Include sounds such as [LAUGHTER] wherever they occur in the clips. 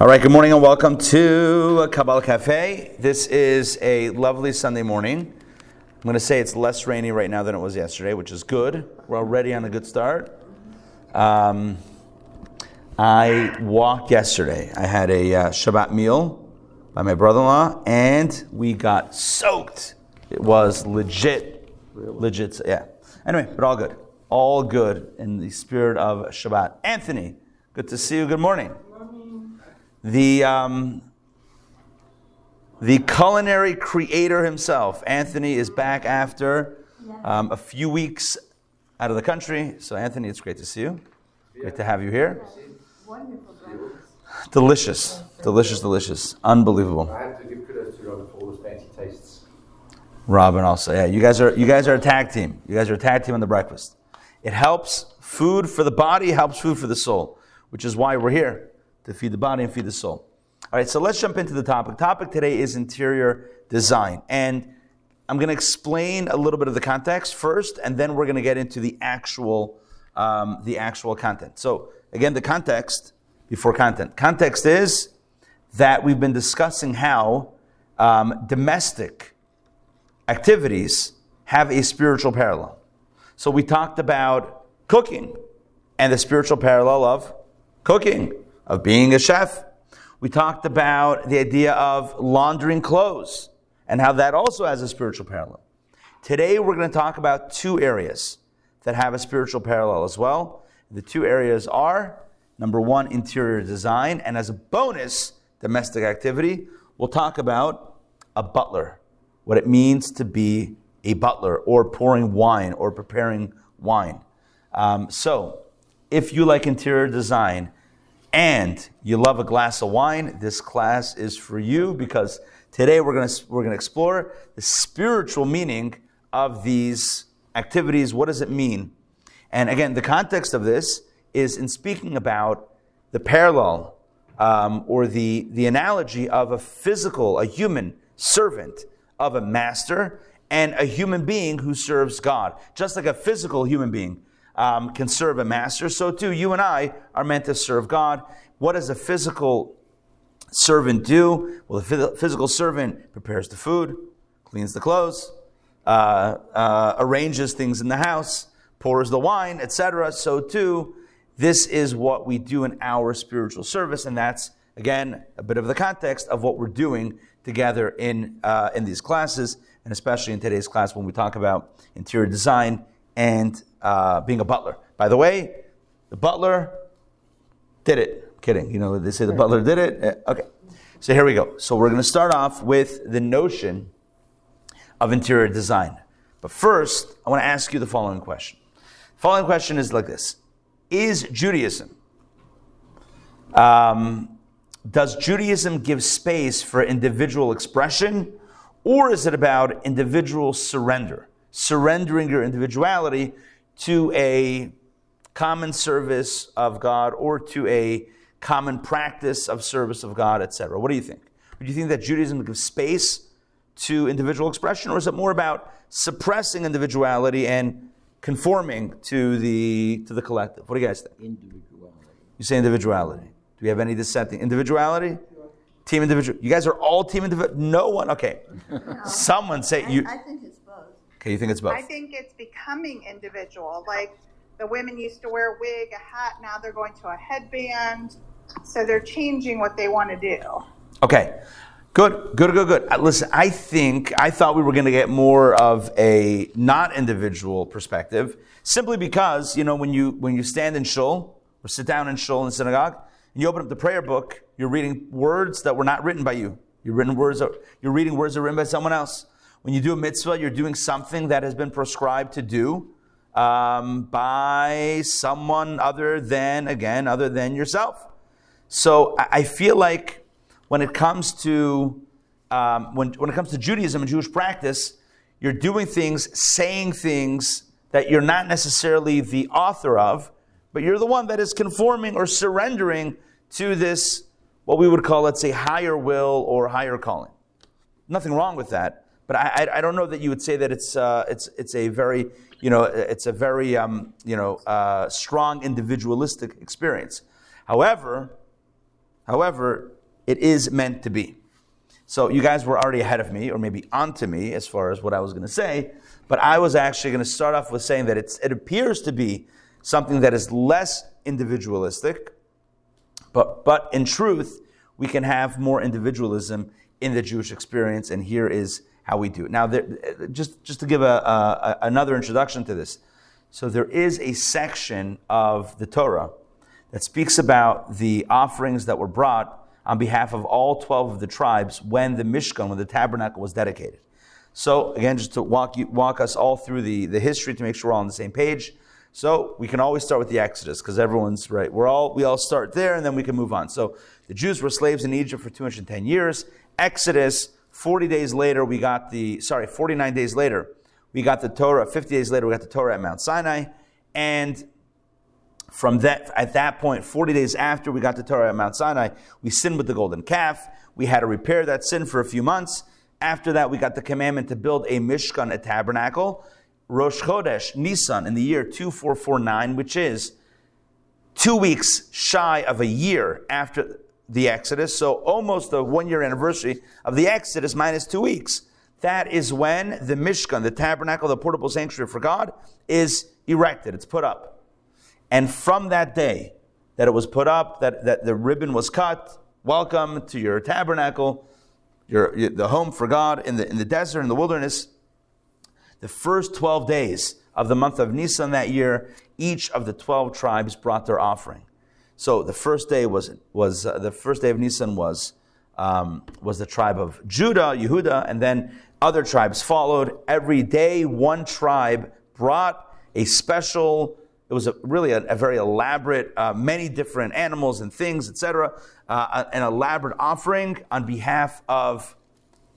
All right, good morning and welcome to Kabbalah Cafe. This is a lovely Sunday morning. I'm going to say it's less rainy right now than it was yesterday, which is good. We're already on a good start. Um, I walked yesterday. I had a uh, Shabbat meal by my brother in law, and we got soaked. It was legit. Legit, yeah. Anyway, but all good. All good in the spirit of Shabbat. Anthony, good to see you. Good morning. The, um, the culinary creator himself, Anthony, is back after um, a few weeks out of the country. So, Anthony, it's great to see you. Great to have you here. Delicious, delicious, delicious, unbelievable. I have to give kudos to Robert for all his fancy tastes. Robin also, yeah. You guys are you guys are a tag team. You guys are a tag team on the breakfast. It helps food for the body, helps food for the soul, which is why we're here to feed the body and feed the soul. All right, so let's jump into the topic. Topic today is interior design, and I'm going to explain a little bit of the context first, and then we're going to get into the actual um, the actual content. So again, the context before content. Context is that we've been discussing how um, domestic activities have a spiritual parallel. So we talked about cooking and the spiritual parallel of cooking, of being a chef. We talked about the idea of laundering clothes and how that also has a spiritual parallel. Today we're going to talk about two areas that have a spiritual parallel as well. The two areas are number one, interior design, and as a bonus, domestic activity. We'll talk about a butler, what it means to be a butler, or pouring wine, or preparing wine. Um, so, if you like interior design and you love a glass of wine, this class is for you because today we're going to we're going to explore the spiritual meaning of these activities. What does it mean? And again, the context of this is in speaking about the parallel um, or the, the analogy of a physical, a human servant of a master and a human being who serves God. Just like a physical human being um, can serve a master, so too you and I are meant to serve God. What does a physical servant do? Well, the physical servant prepares the food, cleans the clothes, uh, uh, arranges things in the house, pours the wine, etc. So too, this is what we do in our spiritual service, and that's again a bit of the context of what we're doing together in uh, in these classes, and especially in today's class when we talk about interior design and uh, being a butler. By the way, the butler did it. Kidding, you know they say the butler did it. Uh, okay, so here we go. So we're going to start off with the notion of interior design. But first, I want to ask you the following question. The following question is like this Is Judaism, um, does Judaism give space for individual expression, or is it about individual surrender? Surrendering your individuality to a common service of God or to a common practice of service of God, etc. What do you think? Do you think that Judaism gives space to individual expression, or is it more about suppressing individuality and conforming to the to the collective? What do you guys think? Individuality. You say individuality. Do we have any dissenting individuality? Team individual. You guys are all team individual. No one. Okay. [LAUGHS] Someone say you. I, I think it's both. Okay, you think it's both. I think it's becoming individual. Like the women used to wear a wig, a hat. Now they're going to a headband. So they're changing what they want to do. Okay. Good, good, good, good. Uh, Listen, I think, I thought we were going to get more of a not individual perspective, simply because, you know, when you, when you stand in shul or sit down in shul in the synagogue, and you open up the prayer book, you're reading words that were not written by you. You're, written words, That, you're reading words that were written by someone else. When you do a mitzvah, you're doing something that has been prescribed to do um, by someone other than, again, other than yourself. So I feel like when it comes to um, when, when it comes to Judaism and Jewish practice, you're doing things, saying things that you're not necessarily the author of, but you're the one that is conforming or surrendering to this, what we would call, let's say, higher will or higher calling. Nothing wrong with that, but I, I, don't know that you would say that it's, uh, it's, it's a very, you know, it's a very, um, you know, uh, strong individualistic experience. However, However, it is meant to be. So you guys were already ahead of me, or maybe onto me as far as what I was going to say. But I was actually going to start off with saying that it's, it appears to be something that is less individualistic, but, but in truth, we can have more individualism in the Jewish experience, and here is how we do it. Now, there, just, just to give a, a, another introduction to this. So, there is a section of the Torah that speaks about the offerings that were brought on behalf of all 12 of the tribes when the Mishkan, when the tabernacle was dedicated. So, again, just to walk, you, walk us all through the, the history to make sure we're all on the same page. So we can always start with the Exodus because everyone's right. We're all we all start there and then we can move on. So the Jews were slaves in Egypt for 210 years. Exodus, 40 days later, we got the sorry, 49 days later, we got the Torah. 50 days later, we got the Torah at Mount Sinai, and from that at that point, 40 days after we got the Torah at Mount Sinai, we sinned with the golden calf. We had to repair that sin for a few months. After that, we got the commandment to build a mishkan, a tabernacle. Rosh Chodesh, Nisan, in the year 2449, which is two weeks shy of a year after the Exodus, so almost the one year anniversary of the Exodus minus two weeks. That is when the Mishkan, the tabernacle, the portable sanctuary for God, is erected. It's put up. And from that day that it was put up, that, that the ribbon was cut, welcome to your tabernacle, your, the home for God in the, in the desert, in the wilderness, the first 12 days of the month of Nisan that year, each of the 12 tribes brought their offering. So the first day was, was uh, the first day of Nisan was, um, was the tribe of Judah, Yehuda, and then other tribes followed. Every day, one tribe brought a special, it was a, really a, a, very elaborate, uh, many different animals and things, etc., uh, an elaborate offering on behalf of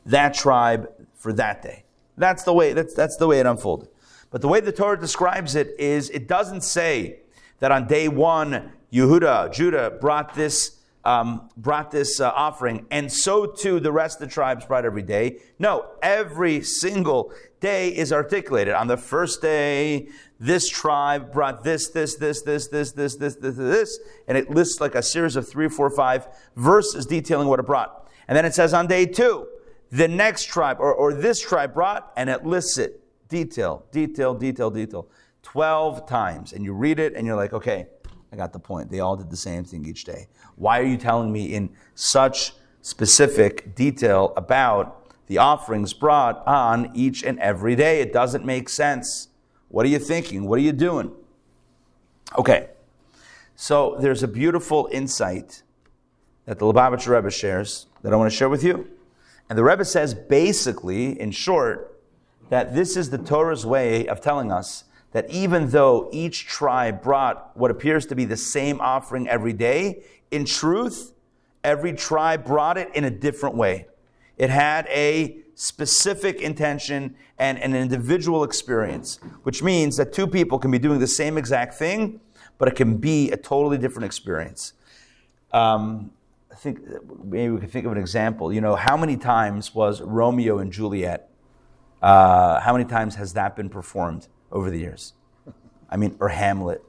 that tribe for that day. That's the way, that's, that's the way it unfolded. But the way the Torah describes it is it doesn't say that on day one, Yehuda, Judah brought this, um, brought this uh, offering, and so too the rest of the tribes brought every day. No, every single day is articulated. On the first day, this tribe brought this, this, this, this, this, this, this, this, this, and it lists like a series of three, four, five verses detailing what it brought. And then it says on day two, the next tribe or, or this tribe brought, and it lists it detail, detail, detail, detail, 12 times. And you read it and you're like, okay, I got the point. They all did the same thing each day. Why are you telling me in such specific detail about the offerings brought on each and every day? It doesn't make sense. What are you thinking? What are you doing? Okay, so there's a beautiful insight that the Lubavitcher Rebbe shares that I want to share with you. And the Rebbe says basically, in short, that this is the Torah's way of telling us that even though each tribe brought what appears to be the same offering every day, in truth, every tribe brought it in a different way. It had a specific intention and an individual experience, which means that two people can be doing the same exact thing, but it can be a totally different experience. Um, I think maybe we can think of an example. You know, how many times was Romeo and Juliet? Uh, how many times has that been performed over the years? I mean, or Hamlet.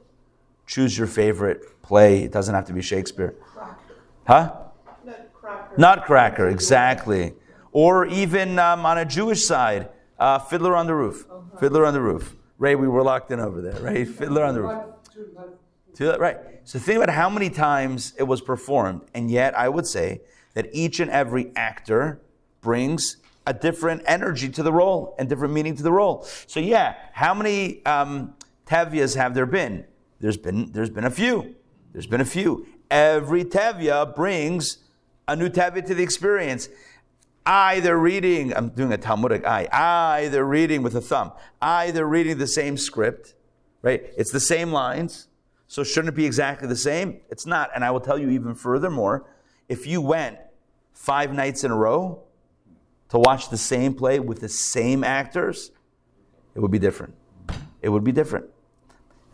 Choose your favorite play. It doesn't have to be Shakespeare. Cracker. Huh? Nutcracker. Nutcracker, exactly. Or even um, on a Jewish side, uh, Fiddler on the Roof. Uh-huh. Fiddler on the Roof. Ray, we were locked in over there, right? Fiddler on the Roof. Right. So think about how many times it was performed, and yet I would say that each and every actor brings a different energy to the role and different meaning to the role. So yeah, how many um, Tevyes have there been? There's been there's been a few. There's been a few. Every Tevye brings a new Tevye to the experience. Either reading, I'm doing a Talmudic eye, either reading with a thumb, either reading the same script, right? It's the same lines so shouldn't it be exactly the same? It's not. And I will tell you even furthermore, if you went five nights in a row to watch the same play with the same actors, it would be different. It would be different.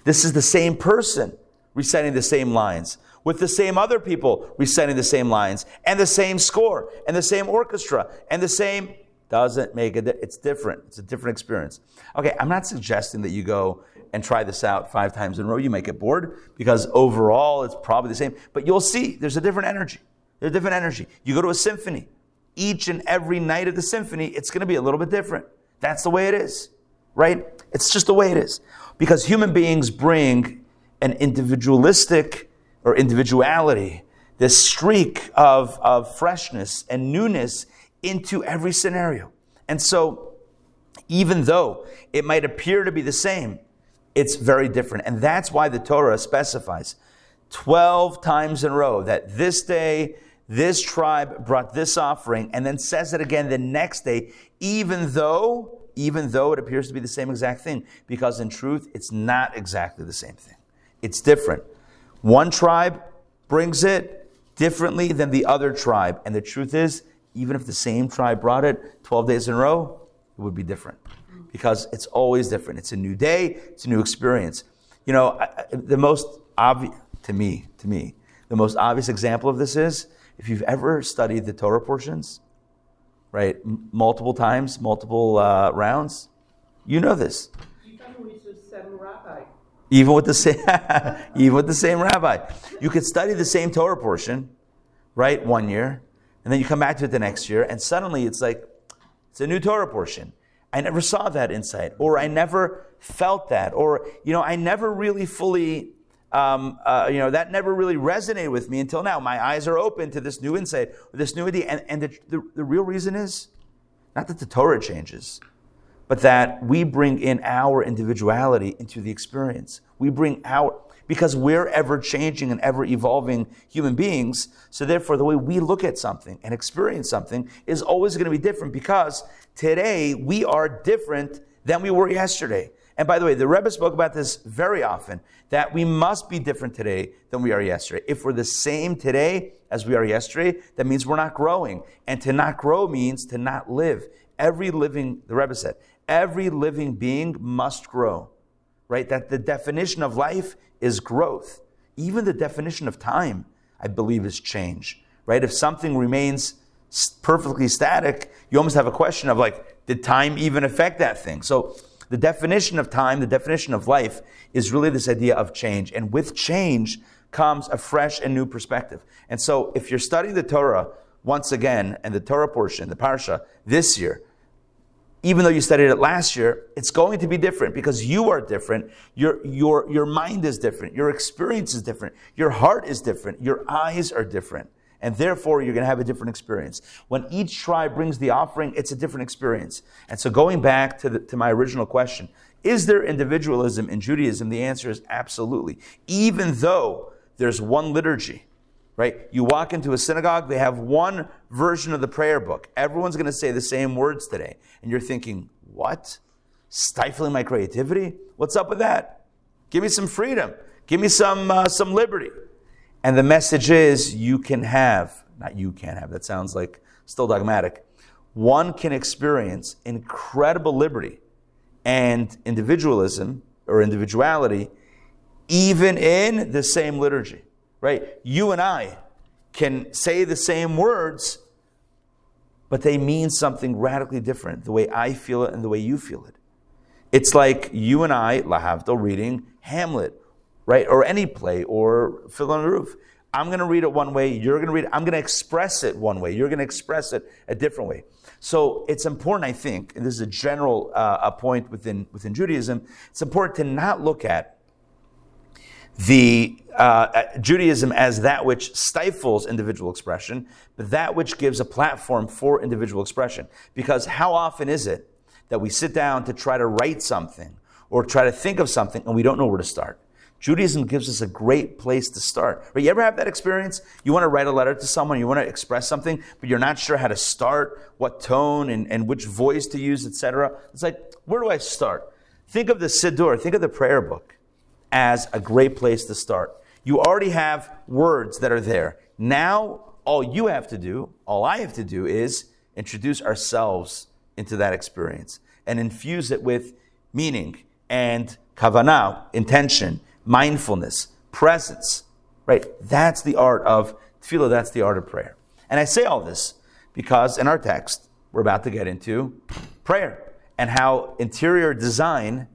This is the same person reciting the same lines with the same other people reciting the same lines and the same score and the same orchestra and the same doesn't make it it's different it's a different experience okay i'm not suggesting that you go and try this out five times in a row. You might get bored because overall it's probably the same, but you'll see there's a different energy. They're different energy. You go to a symphony. Each and every night of the symphony, it's going to be a little bit different. That's the way it is, right? It's just the way it is. Because human beings bring an individualistic or individuality, this streak of, of freshness and newness into every scenario. And so, even though it might appear to be the same, it's very different. And that's why the Torah specifies 12 times in a row that this day, this tribe brought this offering, and then says it again the next day, even though, even though it appears to be the same exact thing, because in truth, it's not exactly the same thing. It's different. One tribe brings it differently than the other tribe. And the truth is, even if the same tribe brought it 12 days in a row, it would be different because it's always different. It's a new day, it's a new experience. You know, the most obvious, to me, to me, the most obvious example of this is if you've ever studied the Torah portions, right, m- multiple times, multiple uh, rounds, you know this. Even with the same, [LAUGHS] even with the same rabbi, you could study the same Torah portion, right, one year, and then you come back to it the next year, and suddenly it's like it's a new Torah portion. I never saw that insight, or I never felt that, or you know, I never really fully, um, uh, you know, that never really resonated with me until now. My eyes are open to this new insight, this new idea, and, and the, the, the real reason is not that the Torah changes, but that we bring in our individuality into the experience. We bring our because we're ever changing and ever evolving human beings. So therefore, the way we look at something and experience something is always going to be different because today we are different than we were yesterday. And by the way, the Rebbe spoke about this very often that we must be different today than we are yesterday. If we're the same today as we are yesterday, that means we're not growing. And to not grow means to not live. Every living, the Rebbe said, every living being must grow, right? That the definition of life is growth. Even the definition of time, I believe, is change, right? If something remains perfectly static, you almost have a question of like, did time even affect that thing? So the definition of time, the definition of life is really this idea of change. And with change comes a fresh and new perspective. And so if you're studying the Torah once again and the Torah portion, the Parsha, this year, even though you studied it last year, it's going to be different because you are different. Your, your, your mind is different. Your experience is different. Your heart is different. Your eyes are different. And therefore, you're going to have a different experience. When each tribe brings the offering, it's a different experience. And so, going back to, the, to my original question, is there individualism in Judaism? The answer is absolutely. Even though there's one liturgy, right? You walk into a synagogue, they have one version of the prayer book. Everyone's going to say the same words today. And you're thinking, what? Stifling my creativity? What's up with that? Give me some freedom. Give me some, uh, some liberty. And the message is you can have, not you can have, that sounds like still dogmatic. One can experience incredible liberty and individualism or individuality even in the same liturgy right? You and I can say the same words, but they mean something radically different, the way I feel it and the way you feel it. It's like you and I, Lahavdil, reading Hamlet, right? Or any play, or Fiddler on the Roof. I'm going to read it one way, you're going to read it, I'm going to express it one way, you're going to express it a different way. So it's important, I think, and this is a general uh, a point within, within Judaism, it's important to not look at the uh, Judaism as that which stifles individual expression, but that which gives a platform for individual expression. Because how often is it that we sit down to try to write something or try to think of something and we don't know where to start? Judaism gives us a great place to start. Right? You ever have that experience? You want to write a letter to someone, you want to express something, but you're not sure how to start, what tone and, and which voice to use, etc. It's like, where do I start? Think of the Siddur, think of the prayer book as a great place to start. You already have words that are there. Now, all you have to do, all I have to do is introduce ourselves into that experience and infuse it with meaning and kavanah, intention, mindfulness, presence, right? That's the art of tefillah, that's the art of prayer. And I say all this because in our text, we're about to get into prayer and how interior design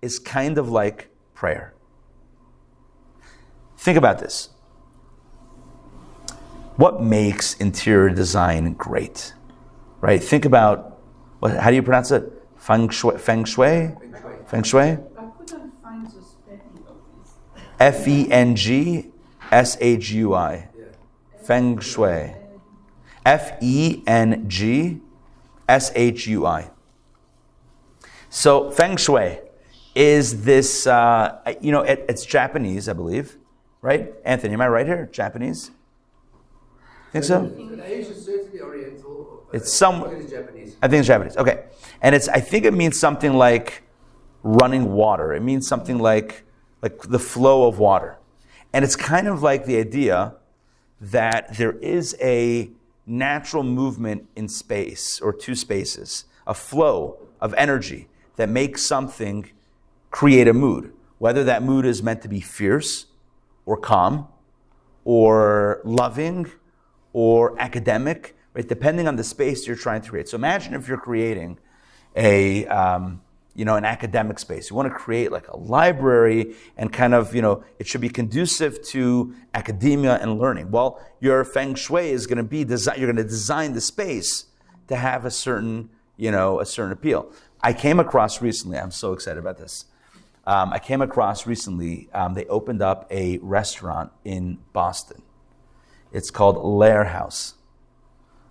is kind of like prayer. Think about this. what makes interior design great? Right? Think about what, how do you pronounce it? Feng shui. Feng shui. Feng shui. I couldn't find the spelling of this. F E N G S H U I. Feng shui. F E N G S H U I. So feng shui is this, uh, you know, it, it's Japanese, I believe, right? Anthony, am I right here? Japanese? Think so? Asian, certainly Oriental. but It's some- I think it's Japanese. I think it's Japanese. Okay. And it's I think it means something like running water. It means something like like the flow of water. And it's kind of like the idea that there is a natural movement in space or two spaces, a flow of energy that makes something create a mood. Whether that mood is meant to be fierce or calm or loving or academic, right? Depending on the space you're trying to create. So imagine if you're creating a, um, you know, an academic space. You want to create like a library and kind of, you know, it should be conducive to academia and learning. Well, your feng shui is going to be design. You're going to design the space to have a certain, you know, a certain appeal. I came across recently. I'm so excited about this. Um, I came across recently. Um, they opened up a restaurant in Boston. It's called Lehrhaus.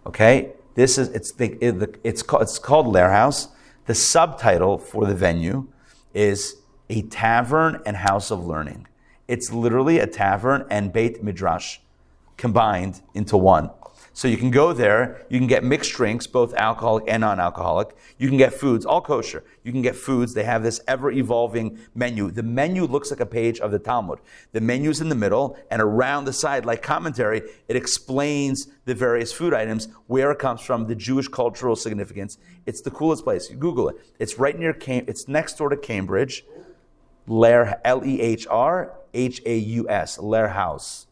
Okay, this is it's the, it- it's called it's called Lehrhaus. The subtitle for the venue is a tavern and house of learning. It's literally a tavern and Beit Midrash combined into one. So you can go there, you can get mixed drinks, both alcoholic and non-alcoholic. You can get foods, all kosher. You can get foods. They have this ever-evolving menu. The menu looks like a page of the Talmud. The menu's in the middle, and around the side, like commentary, it explains the various food items, where it comes from, the Jewish cultural significance. It's the coolest place. You Google it. It's right near Cam- It's next door to Cambridge. Lehr, L E H R H A U S, Lehrhaus.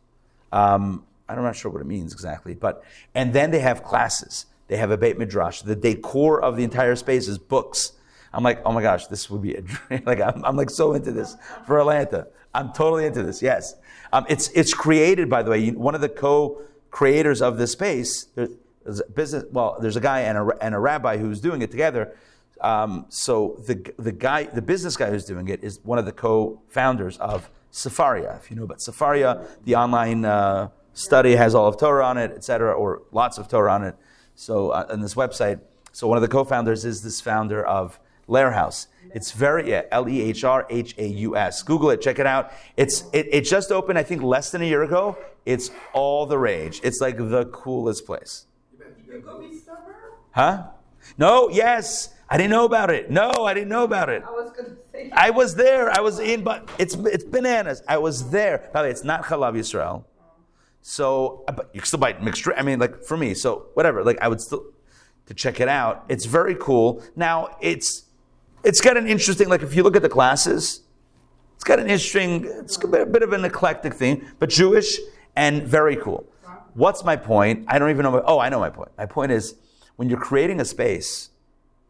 Um, I'm not sure what it means exactly, but and then they have classes. They have a Beit Midrash. The decor of the entire space is books. I'm like, oh my gosh, this would be a dream. [LAUGHS] Like I'm, I'm like so into this for Atlanta. I'm totally into this. Yes, um, it's it's created by the way. One of the co-creators of this space. There's a business. Well, there's a guy and a, and a rabbi who's doing it together. Um, so the the guy, the business guy who's doing it, is one of the co-founders of Sefaria. If you know about Sefaria, the online uh, study has all of Torah on it, etc., or lots of Torah on it. So uh, on this website, so one of the co-founders is this founder of Lehrhaus. It's very yeah, L E H R H A U S. Google it, check it out. It's it, it just opened, I think, less than a year ago. It's all the rage. It's like the coolest place. You go with summer? Huh? No, yes. I didn't know about it. No, I didn't know about it. I was gonna say. I was there. I was in, but it's it's bananas. I was there. By the way, it's not Chalav Yisrael. So, but you can still buy mixed. drink. I mean, like for me, so whatever. Like I would still to check it out. It's very cool. Now it's it's got an interesting. Like if you look at the classes, it's got an interesting. It's a bit, a bit of an eclectic theme, but Jewish and very cool. What's my point? I don't even know. My, oh, I know my point. My point is when you're creating a space,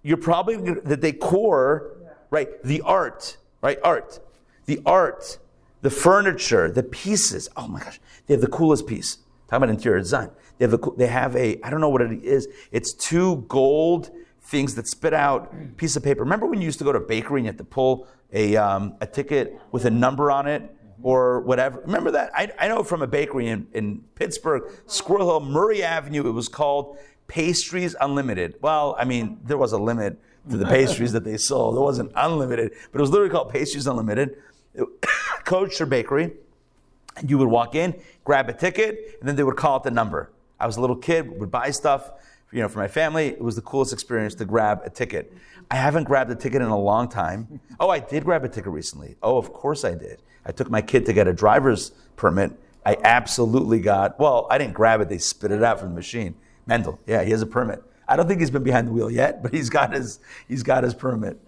you're probably the decor, right? The art, right? Art, the art, the furniture, the pieces. Oh my gosh, they have the coolest piece. Talking about interior design, they have cool- they have a I don't know what it is. It's two gold things that spit out piece of paper. Remember when you used to go to a bakery and you had to pull a um, a ticket with a number on it? Or whatever. Remember that? I, I know from a bakery in, in Pittsburgh, Squirrel Hill, Murray Avenue, it was called Pastries Unlimited. Well, I mean, there was a limit to the pastries that they sold. It wasn't unlimited, but it was literally called Pastries Unlimited. [COUGHS] Kosher Bakery. And you would walk in, grab a ticket, and then they would call out the number. I was a little kid, would buy stuff, you know, for my family. It was the coolest experience to grab a ticket. I haven't grabbed a ticket in a long time. Oh, I did grab a ticket recently. Oh, of course I did. I took my kid to get a driver's permit. I absolutely got, well, I didn't grab it, they spit it out from the machine. Mendel, yeah, he has a permit. I don't think he's been behind the wheel yet, but he's got his he's got his permit.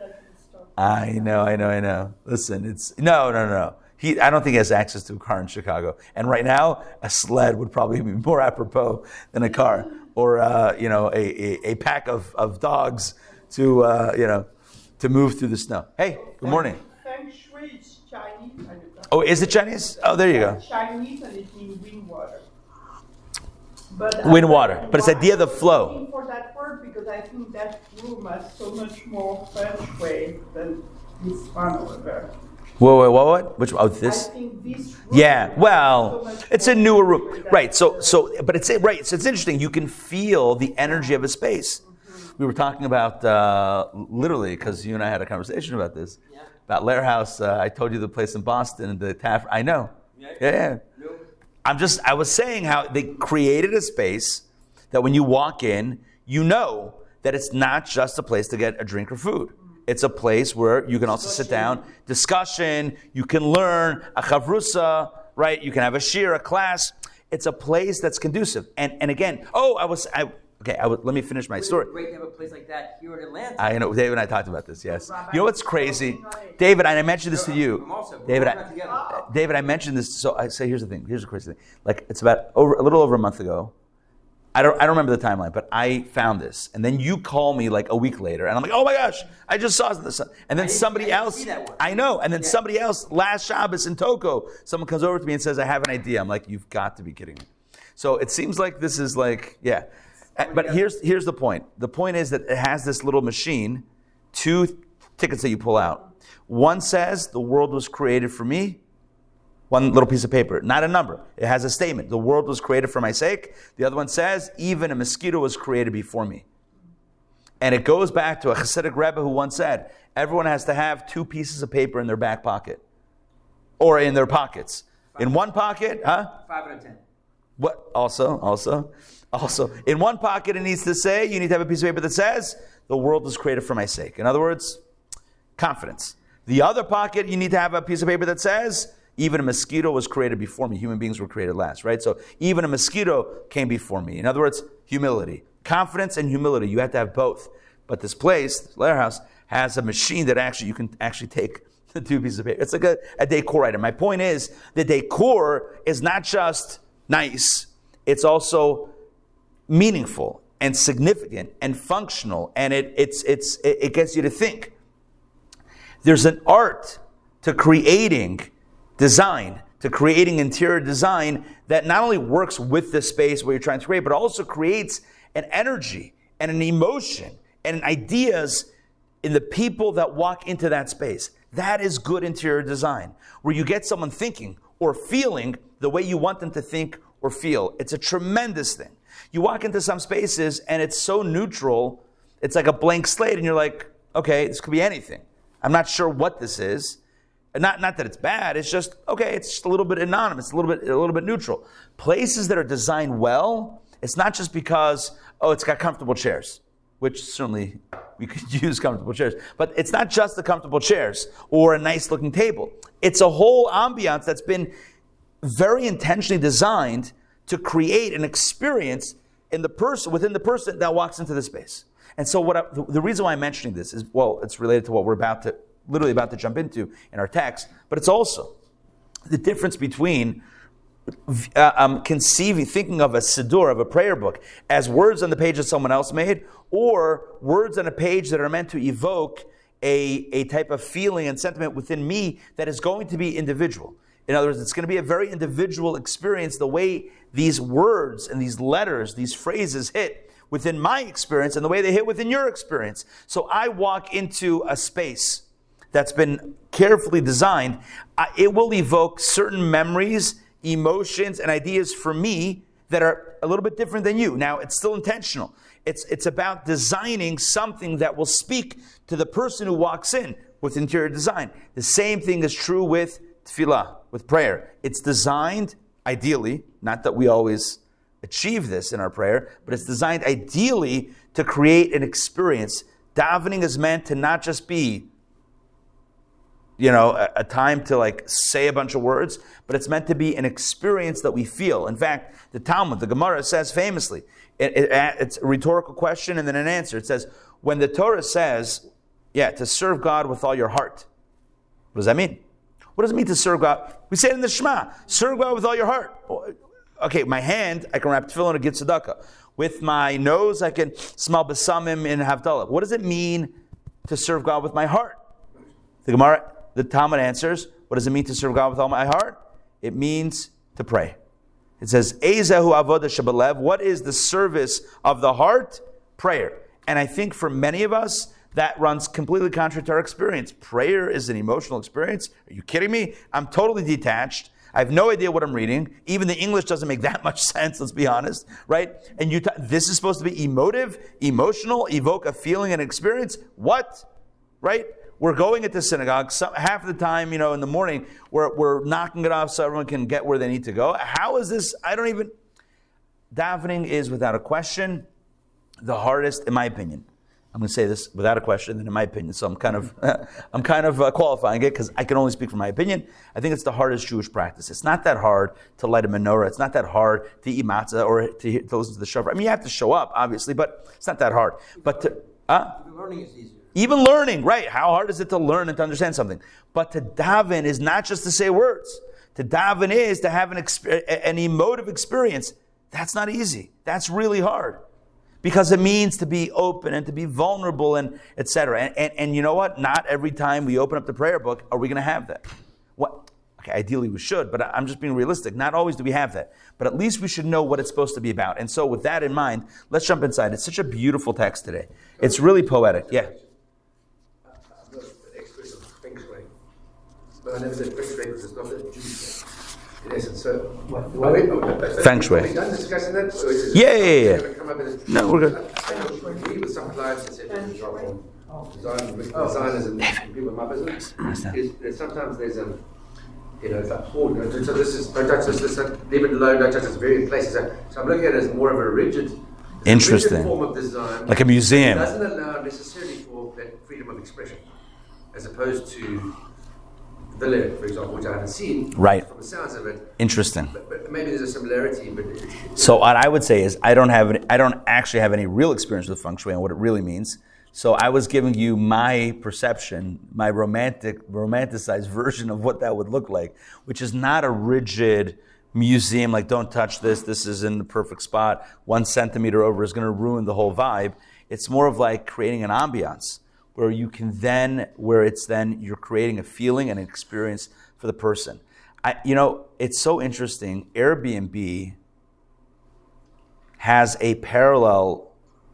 I know, I know, I know. Listen, it's no, no, no. He, I don't think he has access to a car in Chicago. And right now, a sled would probably be more [LAUGHS] apropos than a car, or uh, you know, a, a, a pack of, of dogs to uh, you know to move through the snow. Hey, good morning. Feng Shui is Chinese Oh, is it Chinese? Oh, there you go. Chinese and it means wind water. But Wind, water. But it's the idea of the flow. I'm looking for that word because I think that room has so much more French way than this one over there. Whoa, whoa, what, what? Which? Oh, I this. think this Yeah, has so well, it's a newer room, right? So, so, but it's right. So it's interesting. You can feel the energy of a space. We were talking about uh, literally because you and I had a conversation about this about Lehrhaus. Uh, I told you the place in Boston, the Taff. I know. Yeah, yeah. I'm just. I was saying how they created a space that when you walk in, you know that it's not just a place to get a drink or food. It's a place where you can also sit down, discussion, you can learn, a chavrusa, right? You can have a shiur, a class. It's a place that's conducive. And and again, oh, I was I okay, I was, let me finish my story. Great to have a place like that here in Atlanta. I know David and I talked about this, yes. You know what's crazy? working on it. David, and I mentioned this to you. David, I, working on it together. David, I mentioned this. So I say, here's the thing. Here's the crazy thing. Like it's about over a little over a month ago. I don't, I don't remember the timeline, but I found this, and then you call me like a week later, and I'm like, oh my gosh, I just saw this, and then somebody else, see that one. I know, and then Yeah. somebody else last Shabbos in Toco, someone comes over to me and says, I have an idea. I'm like, you've got to be kidding me. So it seems like this is like, yeah. Uh, But here's here's the point. The point is that it has this little machine, two tickets that you pull out. One says the world was created for me. One little piece of paper, not a number. It has a statement. The world was created for my sake. The other one says, even a mosquito was created before me. And it goes back to a Hasidic Rebbe who once said, everyone has to have two pieces of paper in their back pocket or in their pockets. In one pocket, huh? Five out of ten. What? Also, also, also, in one pocket it needs to say, you need to have a piece of paper that says, the world was created for my sake. In other words, confidence. The other pocket, you need to have a piece of paper that says, even a mosquito was created before me. Human beings were created last, right? So even a mosquito came before me. In other words, humility. Confidence and humility. You have to have both. But this place, this Lehrhaus, has a machine that actually you can actually take [LAUGHS] the two pieces of paper. It's like a, a decor item. My point is the decor is not just nice, it's also meaningful and significant and functional, and it, it's, it's, it gets you to think. There's an art to creating design, to creating interior design that not only works with the space where you're trying to create, but also creates an energy and an emotion and ideas in the people that walk into that space. That is good interior design, where you get someone thinking or feeling the way you want them to think or feel. It's a tremendous thing. You walk into some spaces and it's so neutral, it's like a blank slate, and you're like, okay, this could be anything. I'm not sure what this is. Not, not that it's bad, it's just, okay, it's just a little bit anonymous, a little bit, a little bit neutral. Places that are designed well, it's not just because, oh, it's got comfortable chairs, which certainly we could [LAUGHS] use comfortable chairs, but it's not just the comfortable chairs or a nice looking table. It's a whole ambiance that's been very intentionally designed to create an experience in the person within the person that walks into the space. And so, what I, the, reason why I'm mentioning this is well, it's related to what we're about to literally about to jump into in our text, but it's also the difference between uh, um, conceiving, thinking of a siddur, of a prayer book, as words on the page that someone else made, or words on a page that are meant to evoke a, a type of feeling and sentiment within me that is going to be individual. In other words, it's going to be a very individual experience, the way these words and these letters, these phrases hit within my experience and the way they hit within your experience. So I walk into a space that's been carefully designed, I- it will evoke certain memories, emotions, and ideas for me that are a little bit different than you. Now, it's still intentional. It's, it's about designing something that will speak to the person who walks in with interior design. The same thing is true with tefillah, with prayer. It's designed, ideally, not that we always achieve this in our prayer, but it's designed ideally to create an experience. Davening is meant to not just be you know, a, a, time to like say a bunch of words, but it's meant to be an experience that we feel. In fact, the Talmud, the Gemara says famously, it, it, it's a rhetorical question and then an answer. It says, when the Torah says, yeah, to serve God with all your heart, what does that mean? What does it mean to serve God? We say it in the Shema, serve God with all your heart. Okay, my hand, I can wrap tefillin and give tzedakah. With my nose, I can smell besamim and havdalah. What does it mean to serve God with my heart? The Gemara, the Talmud answers, what does it mean to serve God with all my heart? It means to pray. It says, Ezehu avoda shabalev. What is the service of the heart? Prayer. And I think for many of us, that runs completely contrary to our experience. Prayer is an emotional experience. Are you kidding me? I'm totally detached. I have no idea what I'm reading. Even the English doesn't make [LAUGHS] that much sense, let's be honest, right? And you, t- this is supposed to be emotive, emotional, evoke a feeling and experience. What? Right? We're going into synagogue. Some, half the time, you know, in the morning, we're, we're knocking it off so everyone can get where they need to go. How is this? I don't even. Davening is, without a question, the hardest, in my opinion. I'm going to say this without a question, and in my opinion. So I'm kind of, [LAUGHS] I'm kind of uh, qualifying it because I can only speak from my opinion. I think it's the hardest Jewish practice. It's not that hard to light a menorah. It's not that hard to eat matzah or to, to listen to the shofar. I mean, you have to show up, obviously, but it's not that hard. But to, uh, Learning is easier. even learning, right? How hard is it to learn and to understand something? But to daven is not just to say words. To daven is to have an, exp- an emotive experience. That's not easy. That's really hard because it means to be open and to be vulnerable and etc. And, and, and you know what? Not every time we open up the prayer book are we going to have that. What? Okay, ideally we should, but I'm just being realistic. Not always do we have that, but at least we should know what it's supposed to be about. And so, with that in mind, let's jump inside. It's such a beautiful text today. It's really poetic. Yeah. But I never did feng shui because it's not a Jewish. In essence, so. Are we- are- we that? Yeah, yeah, yeah, No, we're good. That sometimes there's a, you know, it's like, oh, no, so this is, don't touch this, this, leave it alone, don't touch this, very places. So I'm looking at it as more of a rigid, a rigid Interesting. form of design. Like a museum. It doesn't allow necessarily for that freedom of expression, as opposed to the lyric, for example, which I haven't seen. Right. From the sounds of it, Interesting. but, but maybe there's a similarity, but it, So what I would say is I don't have any, I don't actually have any real experience with feng shui and what it really means. So I was giving you my perception, my romantic, romanticized [LAUGHS] version of what that would look like, which is not a rigid museum like don't touch this. This is in the perfect spot. One centimeter over is going to ruin the whole vibe. It's more of like creating an ambiance where you can then, where it's then you're creating a feeling and an experience for the person. I, you know, it's so interesting. Airbnb has a parallel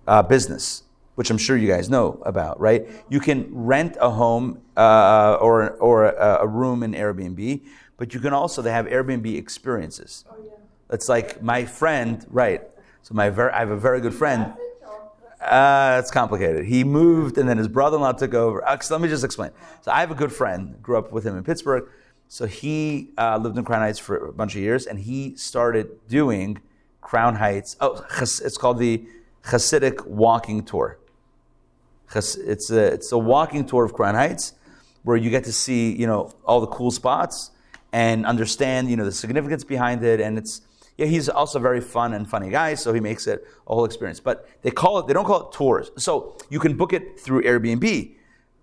uh, business, which I'm sure you guys know about, right? You can rent a home uh, or or a, a room in Airbnb, but you can also they have Airbnb experiences. It's like my friend, right? So my ver- I have a very good friend. Uh, it's complicated. He moved, and then his brother-in-law took over. Uh, let me just explain. So I have a good friend. Grew up with him in Pittsburgh. So he uh, lived in Crown Heights for a bunch of years, and he started doing Crown Heights. Oh, it's called the Hasidic Walking Tour. It's a it's a walking tour of Crown Heights, where you get to see you know all the cool spots and understand you know the significance behind it, and it's yeah, he's also very fun and funny guy, so he makes it a whole experience. But they call it, they don't call it tours. So you can book it through Airbnb,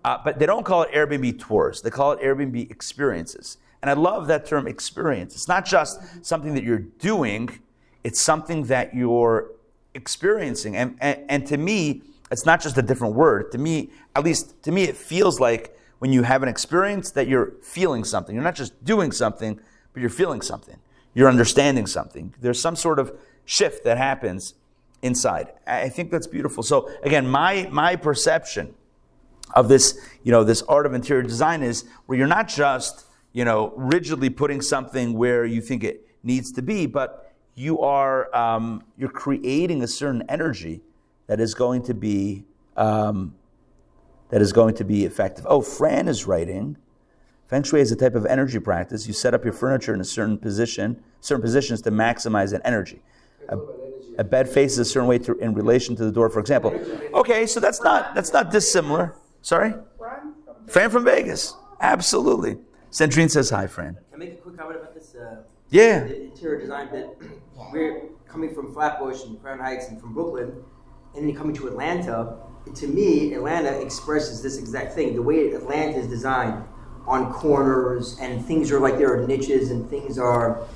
uh, but they don't call it Airbnb tours. They call it Airbnb experiences. And I love that term experience. It's not just something that you're doing, it's something that you're experiencing. And, and, and to me, it's not just a different word. To me, at least to me, it feels like when you have an experience that you're feeling something. You're not just doing something, but you're feeling something you're understanding something. There's some sort of shift that happens inside. I think that's beautiful. So again, my my perception of this, you know, this art of interior design is where you're not just, you know, rigidly putting something where you think it needs to be, but you are um, you're creating a certain energy that is going to be um, that is going to be effective. Oh, Fran is writing. Feng Shui is a type of energy practice. You set up your furniture in a certain position, certain positions to maximize an energy. A, a bed faces a certain way to, in relation to the door, for example. Okay, so that's not that's not dissimilar. Sorry, Fran from Vegas. Absolutely. Sandrine says hi, Fran. Can I make a quick comment about this? Uh, Yeah. The interior design bit. We're coming from Flatbush and Crown Heights and from Brooklyn, and then you coming to Atlanta. To me, Atlanta expresses this exact thing. The way Atlanta is designed on corners and things are like there are niches and things are.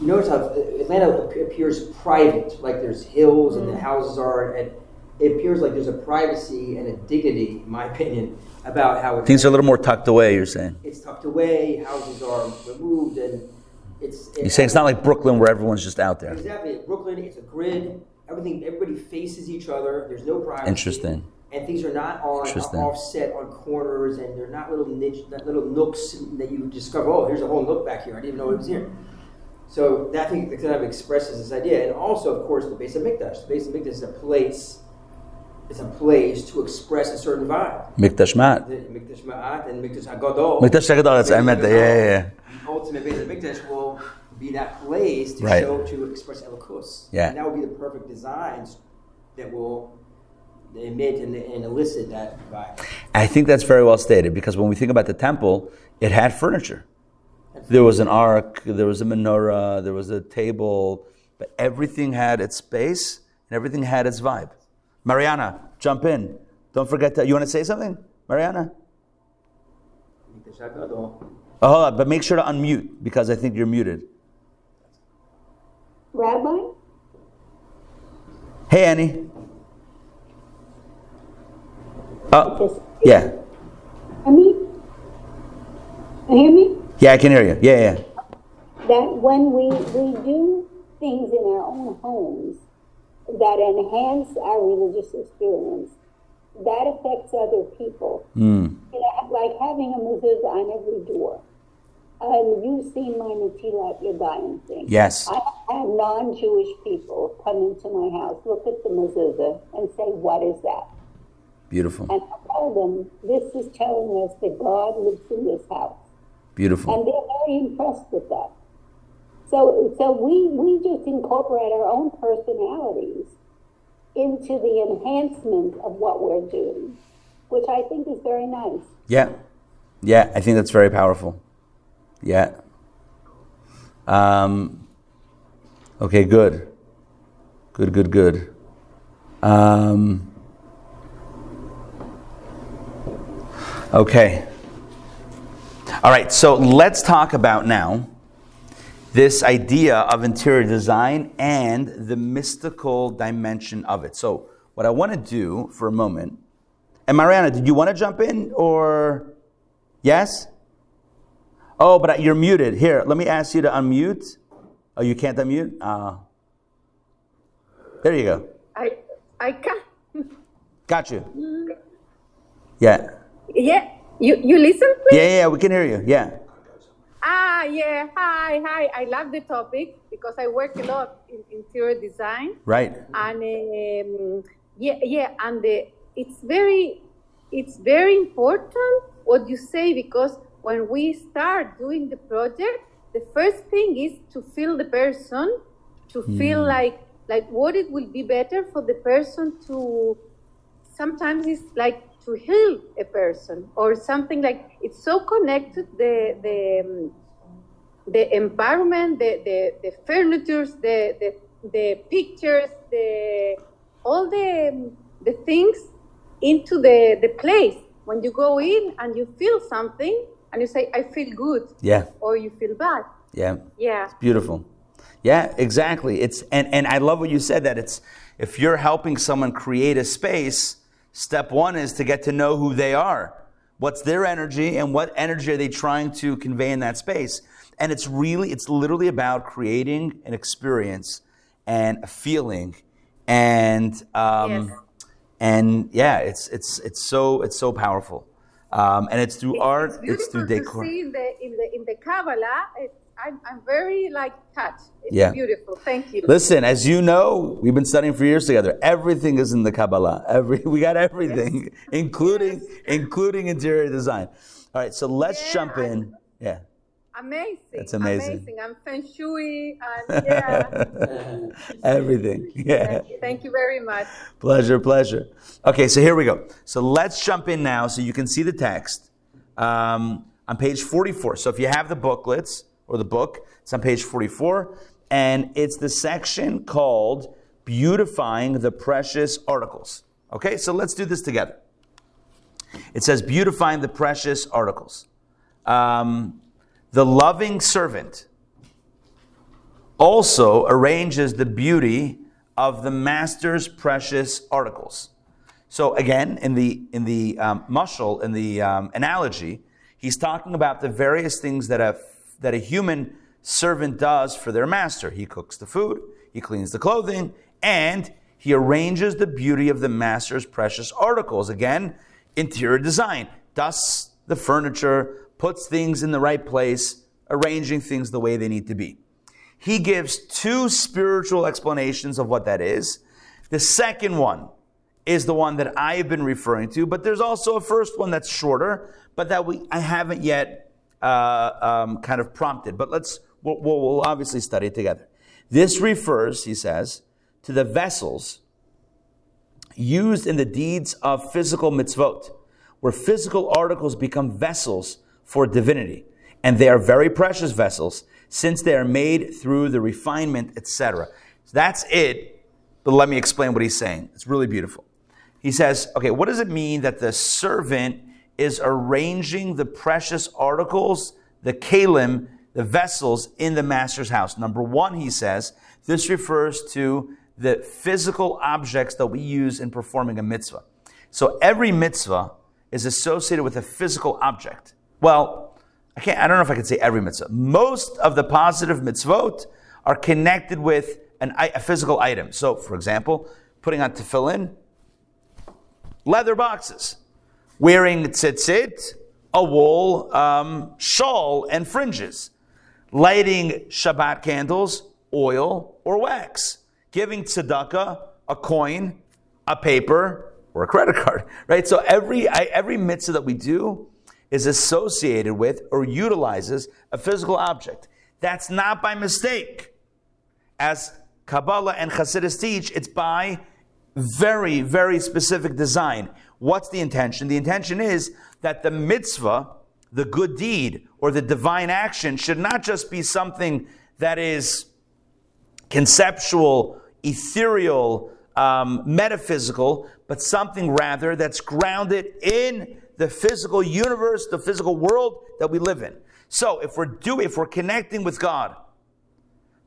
You notice how Atlanta appears private, like there's hills and the mm. houses are, and it appears like there's a privacy and a dignity, in my [LAUGHS] opinion, about how it's Things are a little more tucked away. You're saying. it's tucked away, houses are removed, and It's You say it's not like Brooklyn where everyone's just out there. Exactly. Brooklyn, it's a grid. Everything, everybody faces each other. There's no privacy. Interesting. And things are not on uh, Interesting. offset on corners, and they're not little niche, not little nooks that you discover. Oh, here's a whole nook back here. I didn't even know it was here. So that thing that kind of expresses this idea, and also, of course, the Beis HaMikdash. The Beis HaMikdash is a place. It's a place to express a certain vibe. Mikdash Mat. Mikdash Me'at and Mikdash Hagadol. Mikdash Hagadol, that's- I meant yeah, yeah, yeah. The ultimate Beis HaMikdash will be that place to Right. show, to express Elokus. Yeah. And that will be the perfect designs that will emit and, and elicit that vibe. I think that's very well stated because when we think about the temple, it had furniture. There was an ark, there was a menorah, there was a table, but everything had its space and everything had its vibe. Mariana, jump in. Don't forget that. You want to say something, Mariana? Oh, hold on, but make sure to unmute because I think you're muted. Rabbi? Hey, Annie. Oh, yeah. I mean, you hear me? Yeah, I can hear you. Yeah, yeah. That when we, we do things in our own homes that enhance our religious experience, that affects other people. Mm. You know, like having a mezuzah on every door. Um, you've seen my Natilat Yadayim thing. Yes. I have non-Jewish people come into my house, look at the mezuzah, and say, "What is that?" Beautiful. And I tell them, "This is telling us that God lives in this house." Beautiful. and they're very impressed with that. So, so we we just incorporate our own personalities into the enhancement of what we're doing, which I think is very nice. Yeah. Yeah, I think that's very powerful. Yeah. Um, okay, good. Good, good, good. Um, okay. All right, so let's talk about now this idea of interior design and the mystical dimension of it. So, what I want to do for a moment, and Mariana, did you want to jump in or yes? Oh, but you're muted. Here, let me ask you to unmute. Oh, you can't unmute? Uh, there you go. I I can Got you. Yeah. Yeah. You you listen please? Yeah, yeah, we can hear you. Yeah. Ah yeah. Hi hi. I love the topic because I work a lot in interior design Right. and um, yeah yeah and the, it's very it's very important what you say because when we start doing the project the first thing is to feel the person to feel like like what it will be better for the person to sometimes it's like to heal a person or something like it's so connected the the um, the environment the the, the furnitures the, the the pictures the all the um, the things into the the place when you go in and you feel something and you say i feel good Yeah. or you feel bad Yeah. yeah Beautiful. Yeah, exactly. It's and, and I love what you said that it's if you're helping someone create a space, step one is to get to know who they are. What's their energy and what energy are they trying to convey in that space? And it's really, it's literally about creating an experience and a feeling. And um, Yes. and yeah, it's it's it's so it's so powerful. Um, and it's through art, it's, it's through decor. in the in the in the Kabbalah. I'm, I'm very like touched. It's Yeah. beautiful. Thank you. Listen, as you know, we've been studying for years together. Everything is in the Kabbalah. Every [LAUGHS] we got everything, including including interior design. All right, so let's Yeah, jump in. Yeah, Amazing. That's amazing. Amazing. I'm feng shui and [LAUGHS] yeah. everything. Yeah, Thank you very much. pleasure, pleasure. Okay, so here we go. So let's jump in now, so you can see the text um, on page forty-four. So if you have the booklets or the book, it's on page forty-four, and it's the section called "Beautifying the Precious Articles." Okay, so let's do this together. It says, beautifying the precious articles. Um, the loving servant also arranges the beauty of the master's precious articles. So again, in the in the um, in the um, analogy, he's talking about the various things that a that a human servant does for their master. He cooks the food, he cleans the clothing, and he arranges the beauty of the master's precious articles. Again, interior design, dusts the furniture, puts things in the right place, arranging things the way they need to be. He gives two spiritual explanations of what that is. The second one is the one that I've been referring to, but there's also a first one that's shorter, but that we I haven't yet um, kind of prompted. But let's we'll, we'll obviously study it together. This refers, he says, to the vessels used in the deeds of physical mitzvot, where physical articles become vessels for divinity, and they are very precious vessels since they are made through the refinement, etc. So that's it. But let me explain what he's saying. It's really beautiful. He says, okay, what does it mean that the servant is arranging the precious articles, the kalim, the vessels in the master's house? Number one, he says, this refers to the physical objects that we use in performing a mitzvah. So every mitzvah is associated with a physical object. Well, I can't, I don't know if I can say every mitzvah. Most of the positive mitzvot are connected with an, a physical item. So, for example, putting on tefillin, leather boxes, wearing tzitzit, a wool um, shawl and fringes, lighting Shabbat candles, oil or wax, giving tzedakah, a coin, a paper, or a credit card, [LAUGHS] right? So every, every mitzvah that we do is associated with or utilizes a physical object. That's not by mistake. As Kabbalah and Hasidus teach, it's by very, very specific design. What's the intention? The intention is that the mitzvah, the good deed, or the divine action should not just be something that is conceptual, ethereal, um, metaphysical, but something rather that's grounded in the physical universe, the physical world that we live in. So if we're doing, if we're connecting with God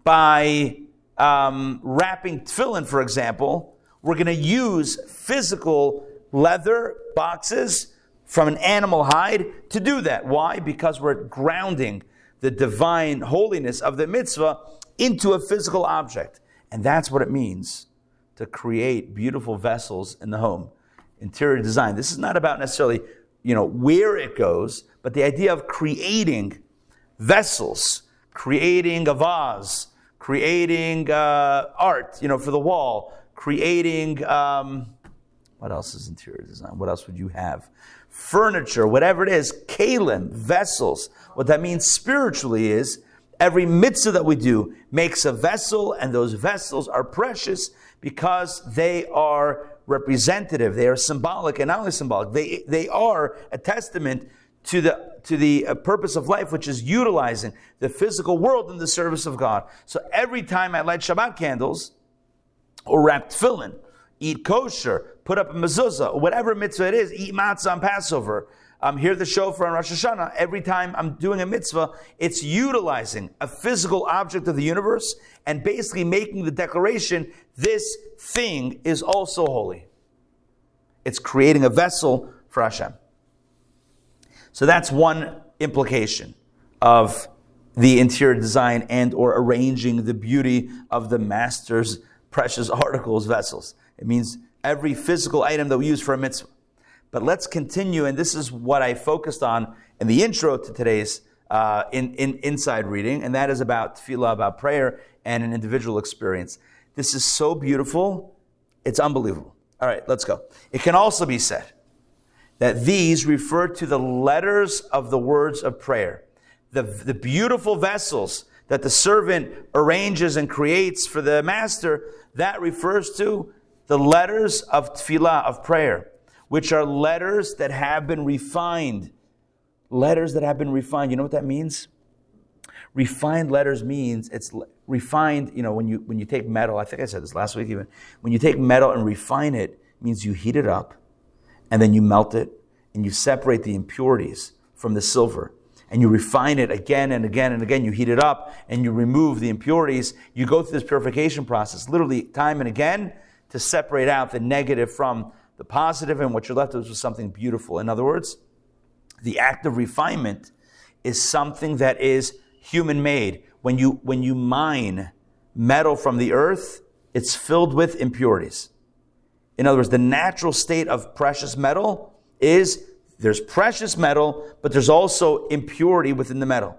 by um, wrapping tefillin, for example, we're going to use physical leather boxes from an animal hide to do that. Why? Because we're grounding the divine holiness of the mitzvah into a physical object. And that's what it means to create beautiful vessels in the home. Interior design. This is not about necessarily, you know, where it goes, but the idea of creating vessels, creating a vase, creating uh, art, you know, for the wall, creating um, what else is interior design? What else would you have? Furniture, whatever it is, kalim, vessels. What that means spiritually is every mitzvah that we do makes a vessel, and those vessels are precious because they are representative, they are symbolic, and not only symbolic, they, they are a testament to the, to the uh, purpose of life, which is utilizing the physical world in the service of God. So every time I light Shabbat candles, or wrap tefillin, eat kosher, put up a mezuzah, whatever mitzvah it is, eat matzah on Passover, um, hear the shofar on Rosh Hashanah. Every time I'm doing a mitzvah, it's utilizing a physical object of the universe and basically making the declaration, this thing is also holy. It's creating a vessel for Hashem. So that's one implication of the interior design and or arranging the beauty of the master's precious [LAUGHS] articles, vessels. It means every physical item that we use for a mitzvah. But let's continue, and this is what I focused on in the intro to today's uh, in, in, inside reading, and that is about tefillah, about prayer, and an individual experience. This is so beautiful, it's unbelievable. All right, let's go. It can also be said that these refer to the letters of the words of prayer, the, the beautiful vessels that the servant arranges and creates for the master, that refers to the letters of tefillah, of prayer, which are letters that have been refined. Letters that have been refined. You know what that means? Refined letters means it's refined, you know, when you, when you take metal, I think I said this last week even, when you take metal and refine it, it means you heat it up and then you melt it and you separate the impurities from the silver and you refine it again and again and again. You heat it up and you remove the impurities. You go through this purification process literally time and again to separate out the negative from the positive, and what you're left with is something beautiful. In other words, the act of refinement is something that is human made. when you, when you mine metal from the earth, it's filled with impurities. In other words, the natural state of precious metal is there's precious metal, but there's also impurity within the metal.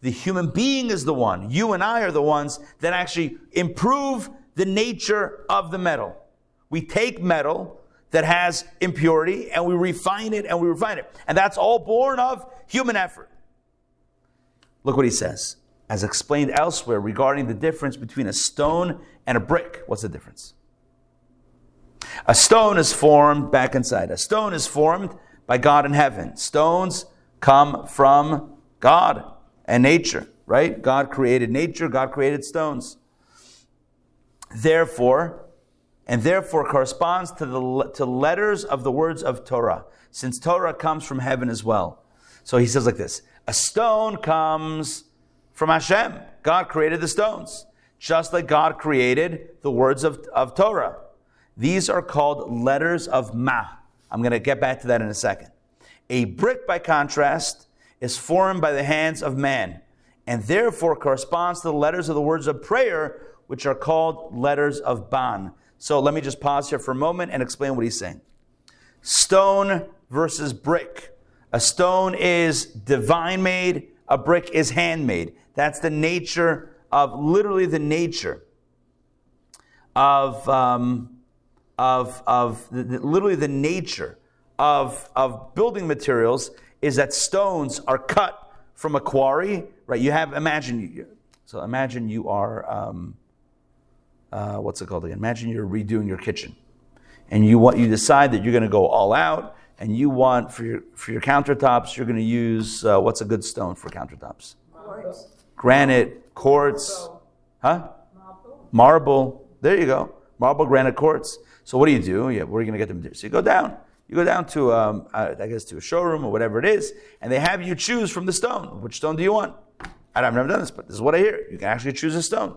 The human being is the one, you and I are the ones that actually improve the nature of the metal. We take metal that has impurity and we refine it and we refine it. And that's all born of human effort. Look what he says. As explained elsewhere regarding the difference between a stone and a brick. What's the difference? A stone is formed back inside. A stone is formed by God in heaven. Stones come from God and nature, right? God created nature, God created stones. Therefore, and therefore corresponds to the to letters of the words of Torah, since Torah comes from heaven as well. So he says like this: a stone comes from Hashem. God created the stones, just like God created the words of, of Torah. These are called letters of Ma. I'm going to get back to that in a second. A brick, by contrast, is formed by the hands of man, and therefore corresponds to the letters of the words of prayer, which are called letters of Ban. So let me just pause here for a moment and explain what he's saying. Stone versus brick. A stone is divine made, a brick is handmade. That's the nature of, literally, the nature of, um, of, of the, the, literally the nature of, of building materials is that stones are cut from a quarry, right? You have, imagine, so imagine you are, um, uh, what's it called again? Imagine you're redoing your kitchen, and you want you decide that you're going to go all out, and you want for your for your countertops you're going to use uh, what's a good stone for countertops? Quartz. Granite, quartz, huh? Marble. Marble. There you go. Marble, granite, quartz. So what do you do? Yeah, where are you going to get them? So you go down. You go down to, um, uh, I guess, to a showroom or whatever it is, and they have you choose from the stone. Which stone do you want? I've never done this, but this is what I hear. You can actually choose a stone.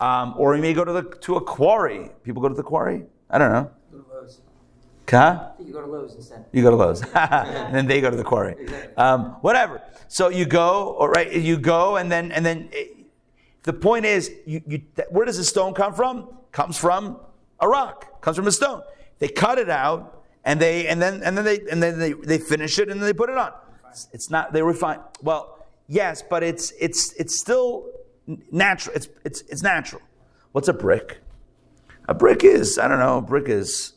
Um, or you may go to, the, to a quarry. People go to the quarry? I don't know. Go to Lowe's. Huh? You go to Lowe's instead. You go to Lowe's. and [LAUGHS] [LAUGHS] then they go to the quarry. Exactly. Um, whatever. So you go, or right, you go, and then, and then it, the point is, you, you, where does the stone come from? Comes from a rock. Comes from a stone. They cut it out, and they, and then, and then they, and then they, they finish it, and then they put it on. It's not, they refine. Well, yes, but it's, it's, it's still natural. It's, it's, it's natural. What's a brick? A brick is, I don't know, a brick is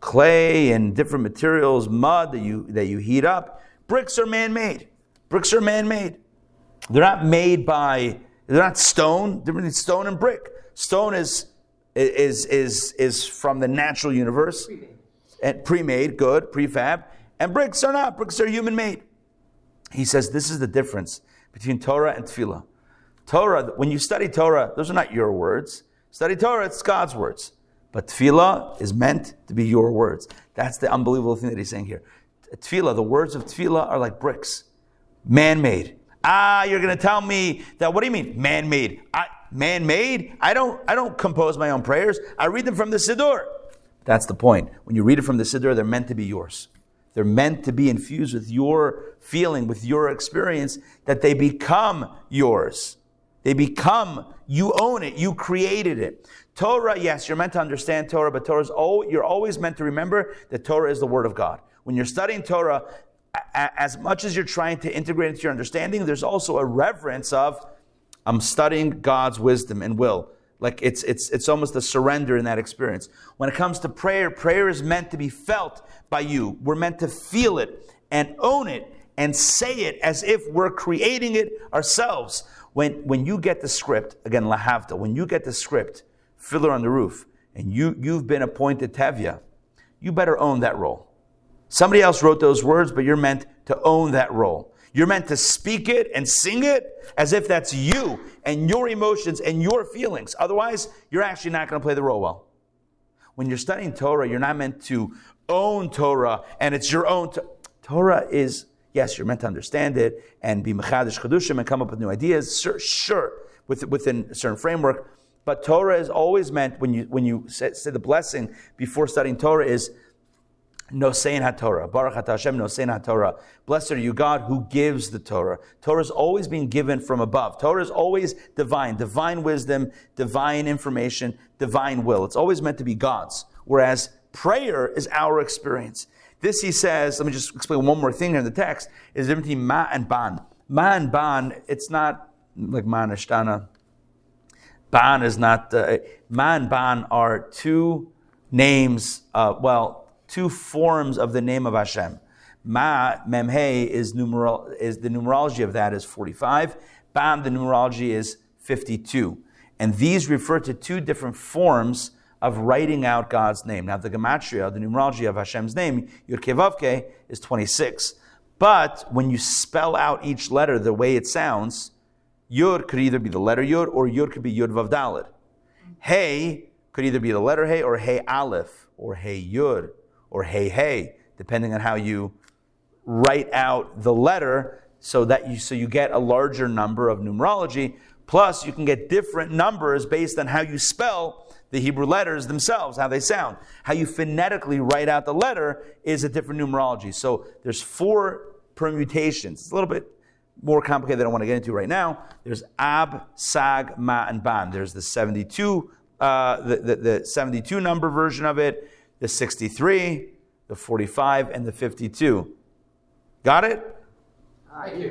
clay and different materials, mud that you, that you heat up. Bricks are man made. Bricks are man made. They're not made by, they're not stone, different than stone and brick. Stone is, is, is, is from the natural universe. Pre-made. And pre-made, good, prefab. And bricks are not. Bricks are human made. He says this is the difference between Torah and Tefillah. Torah, when you study Torah, those are not your words. Study Torah, it's God's words. But tefillah is meant to be your words. That's the unbelievable thing that he's saying here. Tefillah, the words of tefillah are like bricks, man made. Ah, you're going to tell me that, what do you mean, man made? Man made? I don't, I don't compose my own prayers. I read them from the Siddur. That's the point. When you read it from the Siddur, they're meant to be yours. They're meant to be infused with your feeling, with your experience, that they become yours. They become, you own it, you created it. Torah, yes, you're meant to understand Torah, but Torah's oh, you're always meant to remember that Torah is the Word of God. When you're studying Torah, as much as you're trying to integrate into your understanding, there's also a reverence of, I'm studying God's wisdom and will. Like it's, it's, it's almost a surrender in that experience. When it comes to prayer, prayer is meant to be felt by you. We're meant to feel it and own it and say it as if we're creating it ourselves. When, when you get the script, again, Lahavta, when you get the script, Fiddler on the Roof, and you, you've been appointed Tevye, you better own that role. Somebody else wrote those words, but you're meant to own that role. You're meant to speak it and sing it as if that's you and your emotions and your feelings. Otherwise, you're actually not going to play the role well. When you're studying Torah, you're not meant to own Torah and it's your own. To- Torah is, yes, you're meant to understand it and be mechadish chedushim and come up with new ideas. Sure, sure, with, within a certain framework. But Torah is always meant when you when you say, say the blessing before studying Torah is Nosein HaTorah. Baruch Atah Hashem Nosein HaTorah. Blessed are you, God, who gives the Torah. Torah is always being given from above. Torah is always divine, divine wisdom, divine information, divine will. It's always meant to be God's. Whereas prayer is our experience. This he says, let me just explain one more thing here in the text, is the difference between ma and ban. Ma and ban, it's not like ma and ashtana. Ban is not, uh, ma and ban are two names, uh, well, two forms of the name of Hashem. Ma, Mem Hei, is, numeral, is the numerology of that is 45. Ban, the numerology is 52. And these refer to two different forms of writing out God's name. Now, the gematria, the numerology of Hashem's name, Yud is 26. But when you spell out each letter the way it sounds, Yud could either be the letter Yud or Yud could be Yud Vav Dalet. Hey could either be the letter Hey or Hey Aleph or Hey Yud or Hey Hey, depending on how you write out the letter so that you so you get a larger number of numerology. Plus, you can get different numbers based on how you spell the Hebrew letters themselves, how they sound. How you phonetically write out the letter is a different numerology. So there's four permutations. It's a little bit more complicated than I want to get into right now. There's Ab, Sag, Ma, and Ban. There's the 72, uh, the, the, the 72 number version of it, the 63, the 45, and the 52. Got it? Thank you.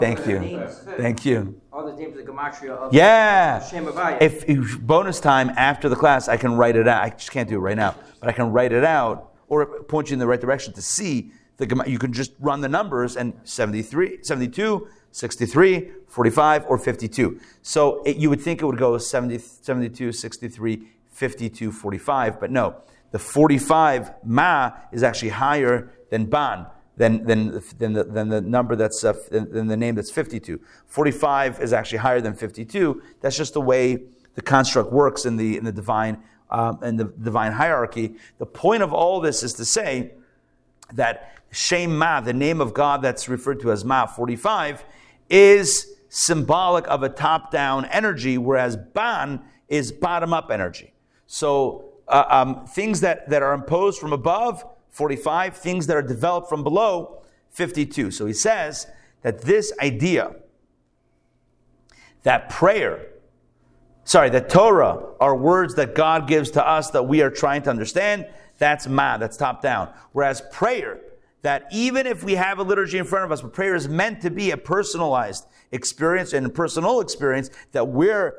Thank you. Thank you. All the names of the gematria of Yeah. Shem Havaya. If, if bonus time after the class, I can write it out. I just can't do it right now, but I can write it out or point you in the right direction to see the. gem- You can just run the numbers and 73, 72, 63, 45, or 52. So it, you would think it would go 70, 72, 63, 52, 45, but no. The 45 ma is actually higher than ban than, than, than, the, than the number that's, uh, than, the name that's 52. 45 is actually higher than 52. That's just the way the construct works in the, in the divine, um, in the divine hierarchy. The point of all this is to say that Shem Ma, the name of God that's referred to as Ma 45, is symbolic of a top down energy, whereas Ban is bottom up energy. So uh, um, things that, that are imposed from above, 45, things that are developed from below, 52. So he says that this idea that prayer, sorry, that Torah are words that God gives to us that we are trying to understand, that's ma, that's top down. Whereas prayer, that even if we have a liturgy in front of us, but prayer is meant to be a personalized experience and a personal experience that we're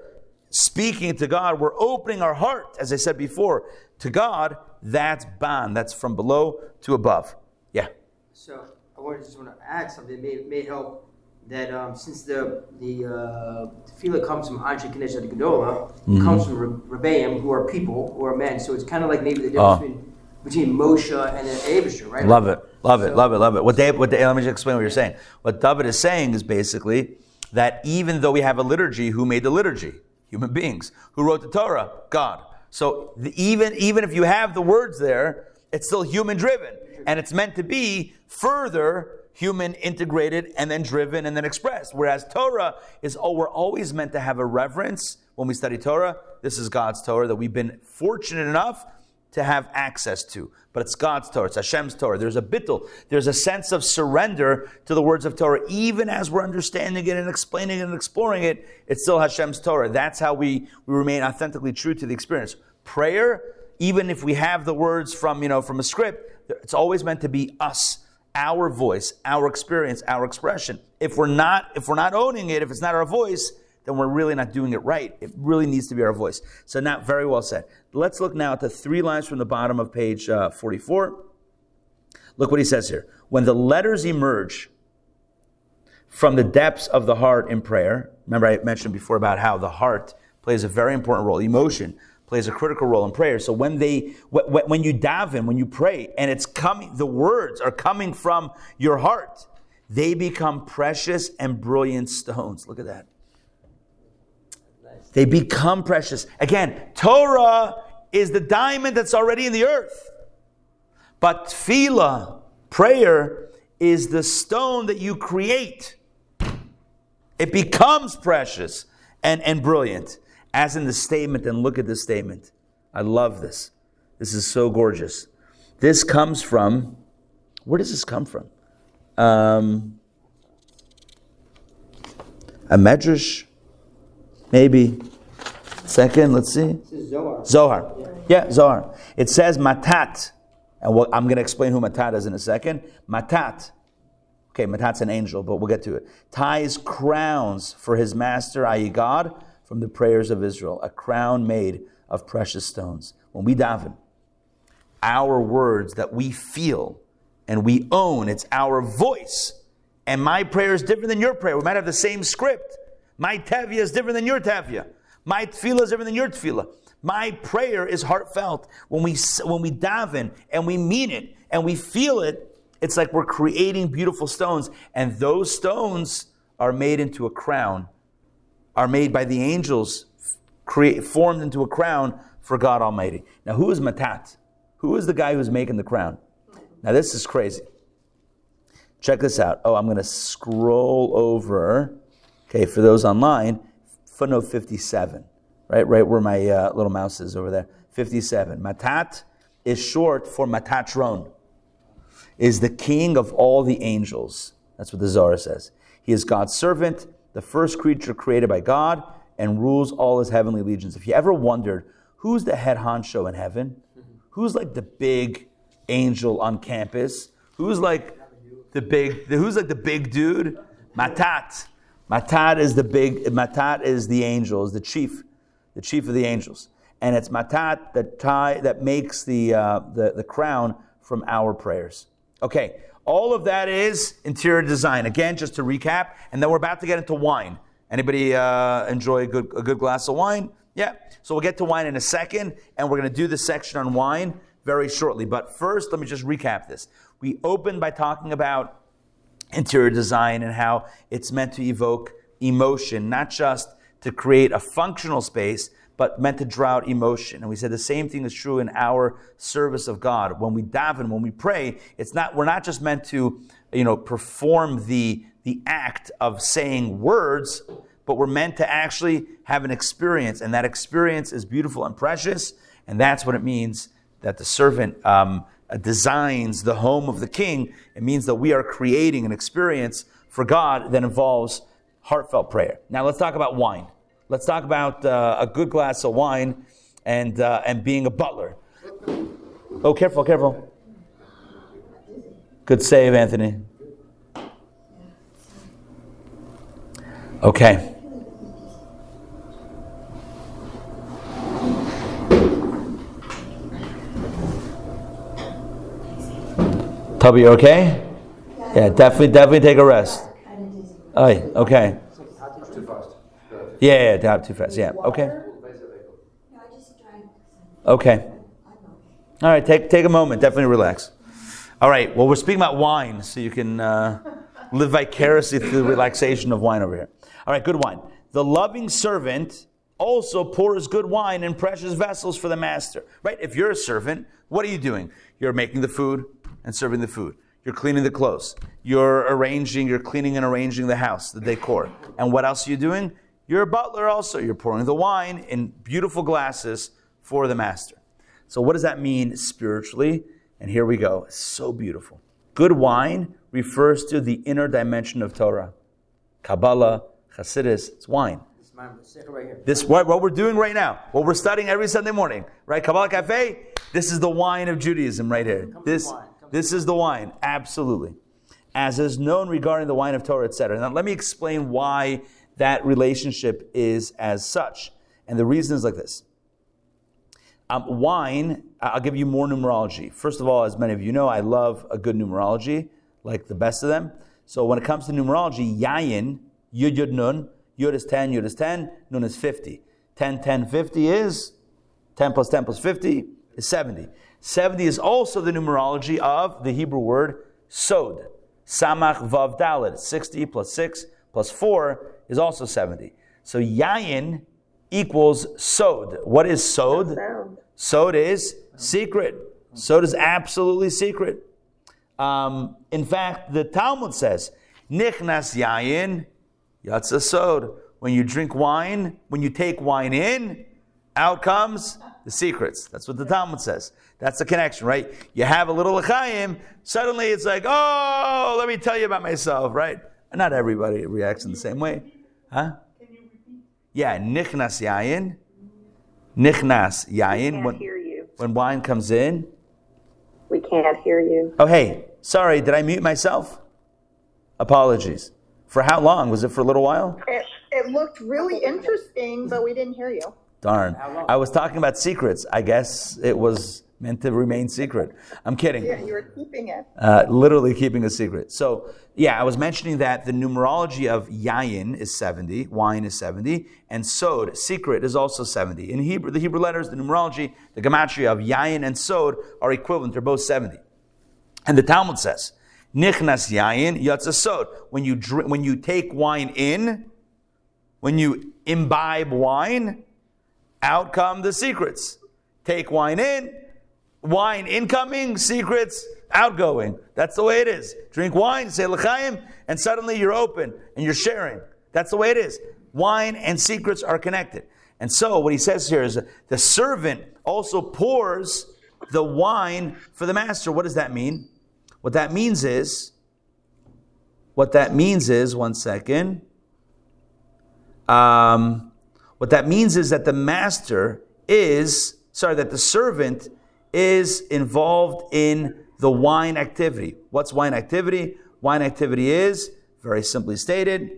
speaking to God, we're opening our heart, as I said before, to God, that's ban, that's from below to above. Yeah. So I wanted just want to add something. May may help that um, since the the uh, tefillah comes from Anshe Knesset Gedola, Mm-hmm. comes from Re- Rebbeim, who are people, who are men. So it's kind of like maybe the difference Oh. between, between Moshe and Abishur, right? Love it, love it, So- love it, love it. What Dave, what Dave, let me just explain what you're saying. What David is saying is basically that even though we have a liturgy, who made the liturgy? Human beings. Who wrote the Torah? God. So the, even even if you have the words there, it's still human driven, and it's meant to be further human integrated and then driven and then expressed. Whereas Torah is, oh, we're always meant to have a reverence when we study Torah. This is God's Torah that we've been fortunate enough to have access to. But it's God's Torah, it's Hashem's Torah. There's a bittul, there's a sense of surrender to the words of Torah. Even as we're understanding it and explaining it and exploring it, it's still Hashem's Torah. That's how we, we remain authentically true to the experience. Prayer, even if we have the words from, you know, from a script, it's always meant to be us, our voice, our experience, our expression. If we're not, if we're not owning it, if it's not our voice, then we're really not doing it right. It really needs to be our voice. So now, very well said. Let's look now at the three lines from the bottom of page uh, 44. Look what he says here. When the letters emerge from the depths of the heart in prayer, remember I mentioned before about how the heart plays a very important role. Emotion plays a critical role in prayer. So when they, wh- wh- when you daven, when you pray, and it's coming, the words are coming from your heart, they become precious and brilliant stones. Look at that. They become precious. Again, Torah is the diamond that's already in the earth. But tefillah, prayer, is the stone that you create. It becomes precious and, and brilliant. As in the statement, and look at this statement. I love this. This is so gorgeous. This comes from, where does this come from? Um, a medrash, maybe. Second, let's see. This Zohar. Zohar. Yeah, Zohar. It says matat, and what, I'm going to explain who matat is in a second. Matat. Okay, matat's an angel, but we'll get to it. Ties crowns for his master, i.e., God, from the prayers of Israel. A crown made of precious stones. When we daven, our words that we feel and we own, it's our voice. And my prayer is different than your prayer. We might have the same script. My Tevye is different than your Tevye. My tefillah is different than your tefillah. My prayer is heartfelt. When we, when we daven and we mean it and we feel it, it's like we're creating beautiful stones. And those stones are made into a crown, are made by the angels, create, formed into a crown for God Almighty. Now, who is Matat? Who is the guy who's making the crown? Now, this is crazy. Check this out. Oh, I'm going to scroll over. Okay, for those online, footnote 57, right, right where my uh, little mouse is over there. 57. Matat is short for Metatron, is the king of all the angels. That's what the Zohar says. He is God's servant, the first creature created by God, and rules all his heavenly legions. If you ever wondered who's the head honcho in heaven, who's like the big angel on campus, who's like the big, who's like the big dude? Matat. Matat is the big, Matat is the angel, is the chief, the chief of the angels. And it's Matat that tie, that makes the, uh, the, the crown from our prayers. Okay, all of that is interior design. Again, just to recap, and then we're about to get into wine. Anybody uh, enjoy a good, a good glass of wine? Yeah. So we'll get to wine in a second, and we're going to do the section on wine very shortly. But first, let me just recap this. We opened by talking about interior design and how it's meant to evoke emotion, not just to create a functional space, but meant to draw out emotion. And we said the same thing is true in our service of God. When we daven, when we pray, it's not we're not just meant to, you know, perform the the act of saying words, but we're meant to actually have an experience, and that experience is beautiful and precious, and that's what it means that the servant um, designs the home of the king. It means that we are creating an experience for God that involves heartfelt prayer. Now let's talk about wine. Let's talk about uh, a good glass of wine and uh, and being a butler. Oh, careful, careful. Good save, Anthony. Okay. Tubby, you okay? Yeah, definitely, definitely take a rest. Oh, okay. Yeah, yeah, too fast. Yeah, okay. Okay. All right, take, take a moment. Definitely relax. All right, well, we're speaking about wine, so you can uh, live vicariously through the relaxation of wine over here. All right, good wine. The loving servant also pours good wine in precious vessels for the master. Right? If you're a servant, what are you doing? You're making the food and serving the food. You're cleaning the clothes. You're arranging, you're cleaning and arranging the house, the decor. And what else are you doing? You're a butler also. You're pouring the wine in beautiful glasses for the master. So, what does that mean spiritually? And here we go. It's so beautiful. Good wine refers to the inner dimension of Torah. Kabbalah, Hasidus, it's wine. This is mine. Stick it right here. This what, what we're doing right now, what we're studying every Sunday morning, right? Kabbalah Cafe. This is the wine of Judaism right here. This this is the wine, absolutely. As is known regarding the wine of Torah, etc. Now let me explain why that relationship is as such, and the reason is like this. Um, wine, I'll give you more numerology. First of all, as many of you know, I love a good numerology, like the best of them. So when it comes to numerology, Yayin, Yud Yud Nun, Yud is 10, Yud is 10, Nun is 50. 10, 10, 50 is 10 plus 10 plus 50 is 70. 70 is also the numerology of the Hebrew word sod. Samach Vav Dalet. 60 plus 6 plus 4 is also 70. So Yayin equals sod. What is sod? Sod is secret. Sod is absolutely secret. Um, in fact, the Talmud says, Nichnas Yayin Yatza Sod. When you drink wine, when you take wine in, out comes The secrets. That's what the Talmud says. That's the connection, right? You have a little L'chaim, suddenly it's like, oh, let me tell you about myself, right? Not everybody reacts in the same way. Huh? Can you repeat? Yeah, nichnas yayin. Nichnas yayin. Can't When, hear you. when wine comes in. We can't hear you. Oh, hey, sorry, did I mute myself? Apologies. For how long? Was it for a little while? It, it looked really interesting, but we didn't hear you. Darn. I was talking about secrets. I guess it was meant to remain secret. I'm kidding. Yeah, you were keeping it. Uh, literally keeping a secret. So, yeah, I was mentioning that the numerology of yayin is 70, wine is 70, and sod, secret, is also 70. In Hebrew, the Hebrew letters, the numerology, the gematria of yayin and sod are equivalent. They're both 70. And the Talmud says, nichnas yayin yatsa sod. When you drink, when you take wine in, when you imbibe wine, out come the secrets. Take wine in, wine incoming, secrets outgoing. That's the way it is. Drink wine, say l'chaim, and suddenly you're open and you're sharing. That's the way it is. Wine and secrets are connected. And so what he says here is the servant also pours the wine for the master. What does that mean? What that means is, what that means is, one second. Um, what that means is that the master is, sorry, that the servant is involved in the wine activity. What's wine activity? Wine activity is, very simply stated,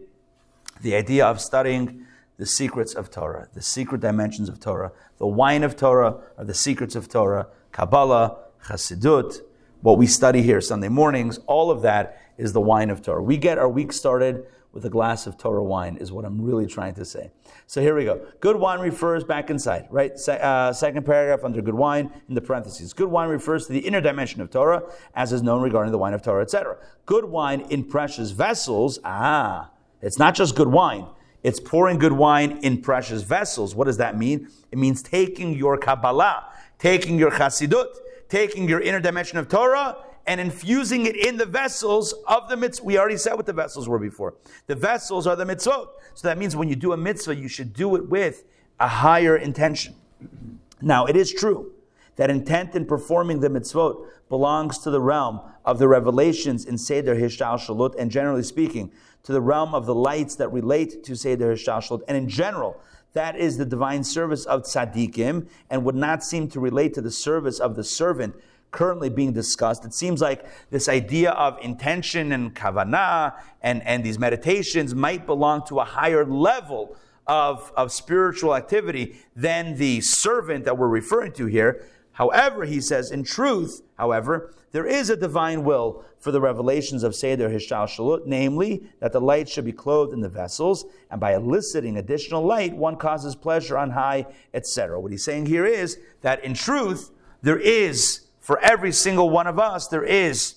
the idea of studying the secrets of Torah, the secret dimensions of Torah. The wine of Torah are the secrets of Torah, Kabbalah, Chassidut, what we study here Sunday mornings, all of that is the wine of Torah. We get our week started with a glass of Torah wine, is what I'm really trying to say. So here we go. Good wine refers back inside, right? Se- uh, second paragraph under good wine in the parentheses. Good wine refers to the inner dimension of Torah, as is known regarding the wine of Torah, etc. Good wine in precious vessels. Ah, it's not just good wine. It's pouring good wine in precious vessels. What does that mean? It means taking your Kabbalah, taking your Chassidut, taking your inner dimension of Torah and infusing it in the vessels of the mitzvah. We already said what the vessels were before. The vessels are the mitzvot. So that means when you do a mitzvah, you should do it with a higher intention. Now, it is true that intent in performing the mitzvot belongs to the realm of the revelations in Seder Hishtalshelut, and generally speaking, to the realm of the lights that relate to Seder Hishtalshelut. And in general, that is the divine service of tzaddikim and would not seem to relate to the service of the servant currently being discussed. It seems like this idea of intention and kavanah and, and these meditations might belong to a higher level of, of spiritual activity than the servant that we're referring to here. However, he says, in truth, however, there is a divine will for the revelations of Seder Hishtalshelut, namely that the light should be clothed in the vessels, and by eliciting additional light, one causes pleasure on high, etc. What he's saying here is that in truth, there is, for every single one of us, there is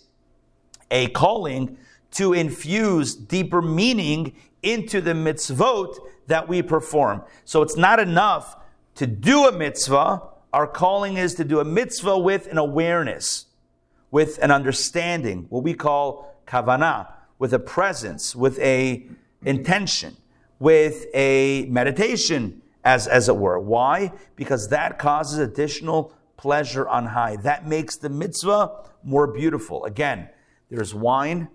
a calling to infuse deeper meaning into the mitzvot that we perform. So it's not enough to do a mitzvah. Our calling is to do a mitzvah with an awareness, with an understanding, what we call kavanah, with a presence, with a intention, with a meditation, as, as it were. Why? Because that causes additional pleasure on high. That makes the mitzvah more beautiful. Again, there's wine,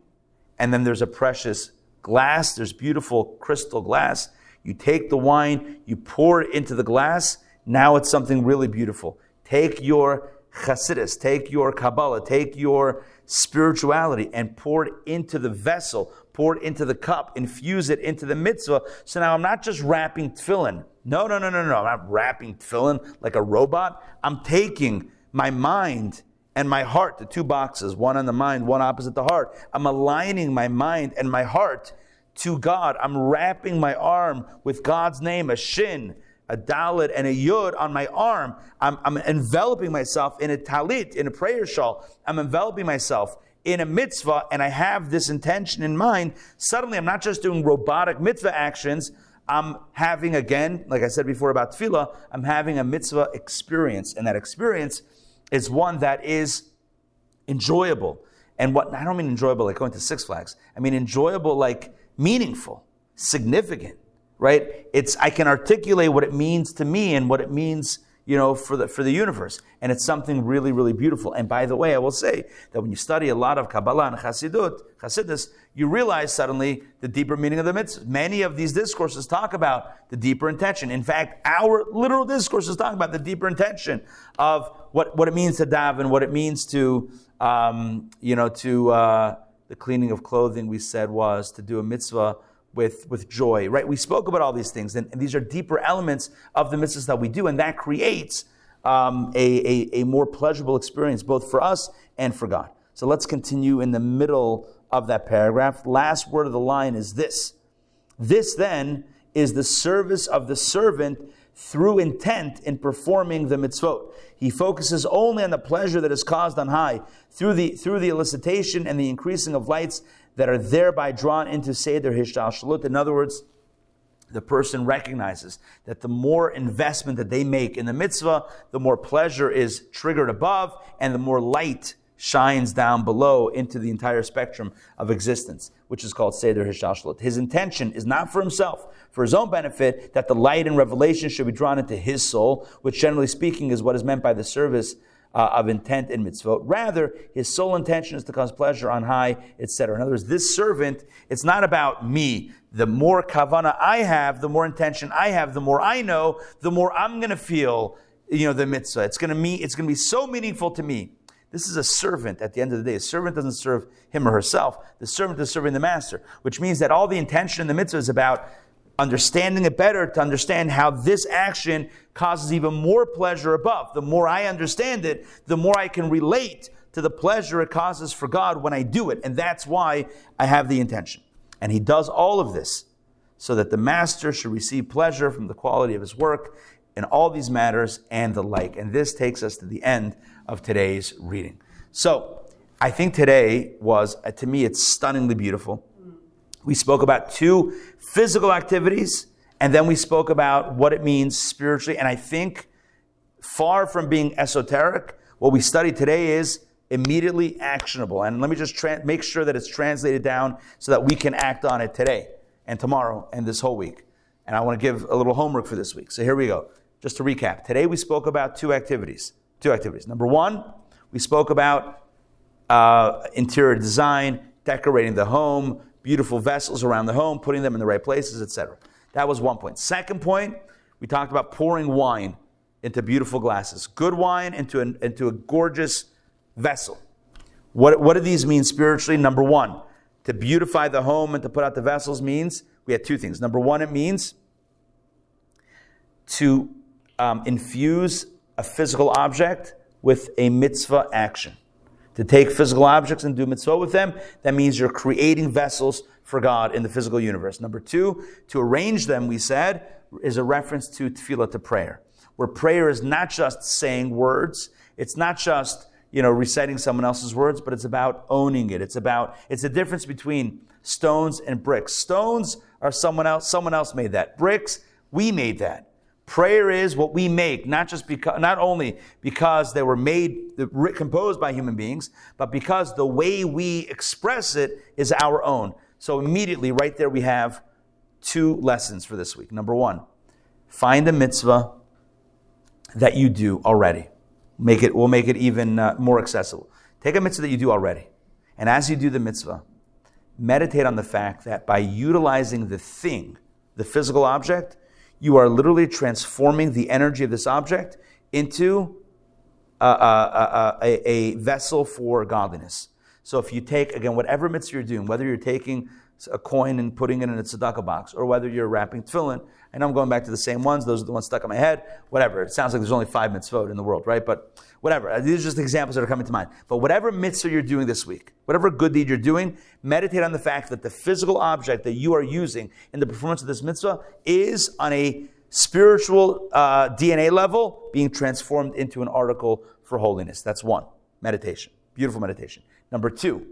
and then there's a precious glass. There's beautiful crystal glass. You take the wine, you pour it into the glass. Now it's something really beautiful. Take your chassidus, take your Kabbalah, take your spirituality and pour it into the vessel, pour it into the cup, infuse it into the mitzvah. So now I'm not just wrapping tefillin. No, no, no, no, no. I'm not wrapping tefillin like a robot. I'm taking my mind and my heart, the two boxes, one on the mind, one opposite the heart. I'm aligning my mind and my heart to God. I'm wrapping my arm with God's name, a shin, a dalet, and a yud on my arm. I'm, I'm enveloping myself in a talit, in a prayer shawl. I'm enveloping myself in a mitzvah, and I have this intention in mind. Suddenly, I'm not just doing robotic mitzvah actions. I'm having, again, like I said before about tefillah, I'm having a mitzvah experience. And that experience is one that is enjoyable. And what I don't mean enjoyable like going to Six Flags. I mean enjoyable like meaningful, significant, right? It's I can articulate what it means to me and what it means you know, for the, for the universe. And it's something really, really beautiful. And by the way, I will say that when you study a lot of Kabbalah and Chassidut, Chassidus, you realize suddenly the deeper meaning of the mitzvahs. Many of these discourses talk about the deeper intention. In fact, our literal discourses talk about the deeper intention of what, what it means to daven, what it means to, um, you know, to uh, the cleaning of clothing, we said was to do a mitzvah with, with joy, right? We spoke about all these things, and, and these are deeper elements of the mitzvahs that we do, and that creates um, a, a, a more pleasurable experience both for us and for God. So let's continue in the middle of that paragraph. Last word of the line is this. This then is the service of the servant through intent in performing the mitzvot. He focuses only on the pleasure that is caused on high through the, through the elicitation and the increasing of lights that are thereby drawn into Seder Hishtalshelut. In other words, the person recognizes that the more investment that they make in the mitzvah, the more pleasure is triggered above and the more light shines down below into the entire spectrum of existence, which is called Seder Hishtalshelut. His intention is not for himself, for his own benefit, that the light and revelation should be drawn into his soul, which generally speaking is what is meant by the service uh, of intent in mitzvot. Rather, his sole intention is to cause pleasure on high, etc. In other words, this servant, it's not about me. The more kavana I have, the more intention I have, the more I know, the more I'm going to feel, you know, the mitzvah. It's going to me. It's going to be so meaningful to me. This is a servant at the end of the day. A servant doesn't serve him or herself. The servant is serving the master, which means that all the intention in the mitzvah is about understanding it better to understand how this action causes even more pleasure above. The more I understand it, the more I can relate to the pleasure it causes for God when I do it. And that's why I have the intention. And he does all of this so that the master should receive pleasure from the quality of his work in all these matters and the like. And this takes us to the end of today's reading. So I think today was, to me, it's stunningly beautiful. We spoke about two physical activities, and then we spoke about what it means spiritually. And I think, far from being esoteric, what we studied today is immediately actionable. And let me just tra- make sure that it's translated down so that we can act on it today and tomorrow and this whole week. And I want to give a little homework for this week. So here we go. Just to recap, today we spoke about two activities. Two activities. Number one, we spoke about uh, interior design, decorating the home, beautiful vessels around the home, putting them in the right places, etc. That was one point. Second point, we talked about pouring wine into beautiful glasses. Good wine into, an, into a gorgeous vessel. What, what do these mean spiritually? Number one, to beautify the home and to put out the vessels means we had two things. Number one, it means to um, infuse a physical object with a mitzvah action to take physical objects and do mitzvah with them, that means you're creating vessels for God in the physical universe. Number two, to arrange them, we said, is a reference to tefillah, to prayer, where prayer is not just saying words, it's not just you know reciting someone else's words, but it's about owning it. It's about it's the difference between stones and bricks. Stones are someone else. Someone else made that. Bricks, we made that. Prayer is what we make, not just because, not only because they were made, composed by human beings, but because the way we express it is our own. So immediately, right there, we have two lessons for this week. Number one, find a mitzvah that you do already. Make it, we'll make it even uh, more accessible. Take a mitzvah that you do already. And as you do the mitzvah, meditate on the fact that by utilizing the thing, the physical object, you are literally transforming the energy of this object into a, a, a, a, vessel for godliness. So if you take, again, whatever mitzvah you're doing, whether you're taking a coin and putting it in a tzedakah box, or whether you're wrapping tefillin, and I'm going back to the same ones, those are the ones stuck in my head, whatever. It sounds like there's only five mitzvot in the world, right? But whatever. These are just examples that are coming to mind. But whatever mitzvah you're doing this week, whatever good deed you're doing, meditate on the fact that the physical object that you are using in the performance of this mitzvah is on a spiritual uh, DNA level being transformed into an article for holiness. That's one. Meditation. Beautiful meditation. Number two,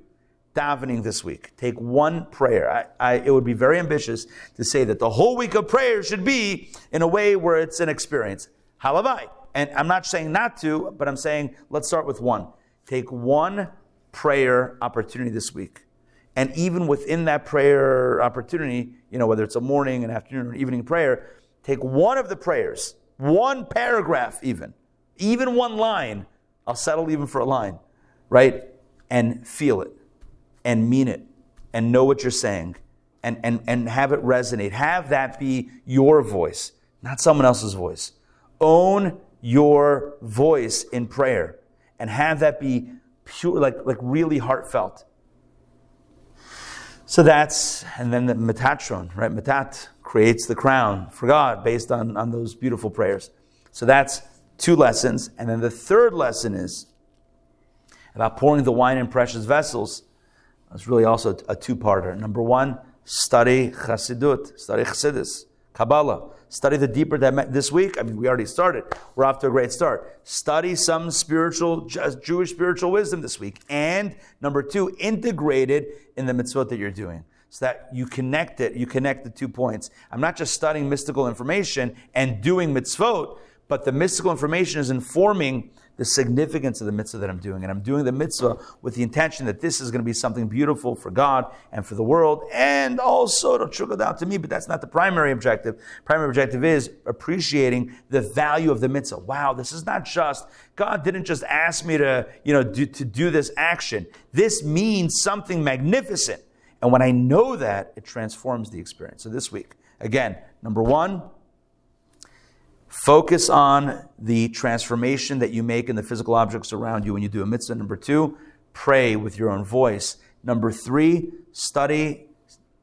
davening this week. Take one prayer. I, I, it would be very ambitious to say that the whole week of prayer should be in a way where it's an experience. Halavai. And I'm not saying not to, but I'm saying let's start with one. Take one prayer opportunity this week. And even within that prayer opportunity, you know, whether it's a morning, an afternoon, or an evening prayer, take one of the prayers one paragraph, even, even one line, I'll settle even for a line, right? And feel it and mean it and know what you're saying and, and, and have it resonate. Have that be your voice, not someone else's voice. Own your voice in prayer and have that be pure, like, like really heartfelt. So that's, and then the Metatron, right? Metat creates the crown for God based on, on those beautiful prayers. So that's two lessons. And then the third lesson is about pouring the wine in precious vessels. It's really also a two-parter. Number one, study Chassidut, study Chassidus, Kabbalah. Study the deeper that this week. I mean, we already started. We're off to a great start. Study some spiritual, Jewish spiritual wisdom this week. And number two, integrate it in the mitzvot that you're doing. So that you connect it, you connect the two points. I'm not just studying mystical information and doing mitzvot, but the mystical information is informing the significance of the mitzvah that I'm doing. And I'm doing the mitzvah with the intention that this is going to be something beautiful for God and for the world, and also it'll trickle down to me, but that's not the primary objective. Primary objective is appreciating the value of the mitzvah. Wow, this is not just, God didn't just ask me to, you know, do, to do this action. This means something magnificent. And when I know that, it transforms the experience. So this week, again, number one, Focus on the transformation that you make in the physical objects around you when you do a mitzvah. Number two, pray with your own voice. Number three, study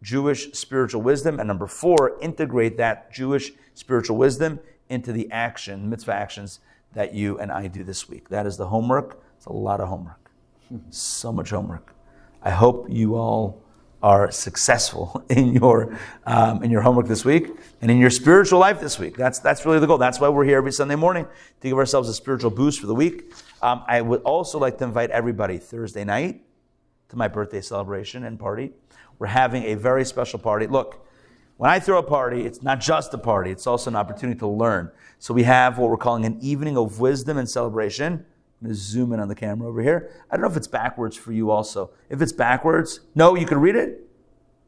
Jewish spiritual wisdom. And number four, integrate that Jewish spiritual wisdom into the action, mitzvah actions that you and I do this week. That is the homework. It's a lot of homework. So much homework. I hope you all are successful [LAUGHS] in your um, in your homework this week and in your spiritual life this week. That's that's really the goal. That's why we're here every Sunday morning to give ourselves a spiritual boost for the week. Um, I would also like to invite everybody Thursday night to my birthday celebration and party. We're having a very special party. Look, when I throw a party, it's not just a party; it's also an opportunity to learn. So we have what we're calling an evening of wisdom and celebration. I'm going to zoom in on the camera over here. I don't know if it's backwards for you also. If it's backwards, no, you can read it?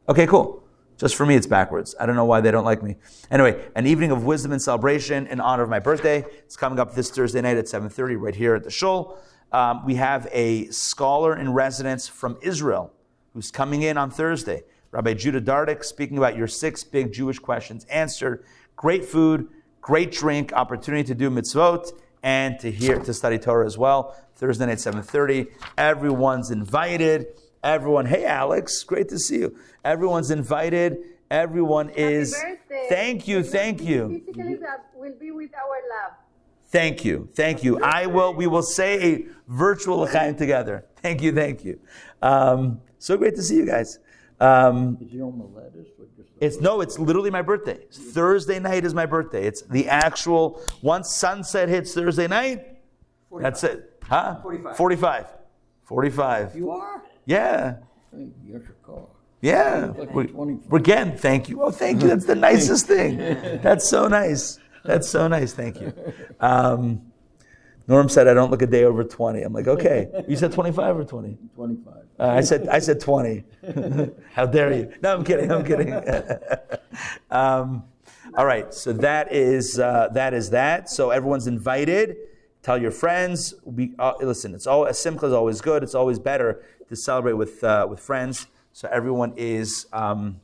Okay, cool. Just for me, it's backwards. I don't know why they don't like me. Anyway, an evening of wisdom and celebration in honor of my birthday. It's coming up this Thursday night at 7.30 right here at the Shul. Um, we have a scholar in residence from Israel who's coming in on Thursday. Rabbi Judah Dardik speaking about your six big Jewish questions answered. Great food, great drink, opportunity to do mitzvot, and to hear to study Torah as well. Thursday night, 7:30. Everyone's invited. Everyone, hey Alex, great to see you. Everyone's invited. Everyone Happy is. birthday. Thank you, thank you. Physically, that will be with our lab. Thank you, thank you. I will. We will say a virtual l'chaim together. Thank you, thank you. Um, so great to see you guys. Um, Is he on the lettuce or just? It's no, it's literally my birthday. Thursday night is my birthday. It's the actual once sunset hits Thursday night. That's it. Huh? 45. 45. 45. You are? Yeah. Hey, Yes, your car. Yeah. Like We- 24. Again, thank you. Oh, thank you. That's the nicest thing. That's so nice. That's so nice. Thank you. Um, Norm said I don't look a day over 20. I'm like, okay. You said 25 or 20? Twenty-five. Uh, I said I said 20. [LAUGHS] How dare you? No, I'm kidding. I'm kidding. [LAUGHS] um, all right. So that is uh, that is that. So everyone's invited. Tell your friends. We uh, listen. It's all simcha is always good. It's always better to celebrate with uh, with friends. So everyone is um,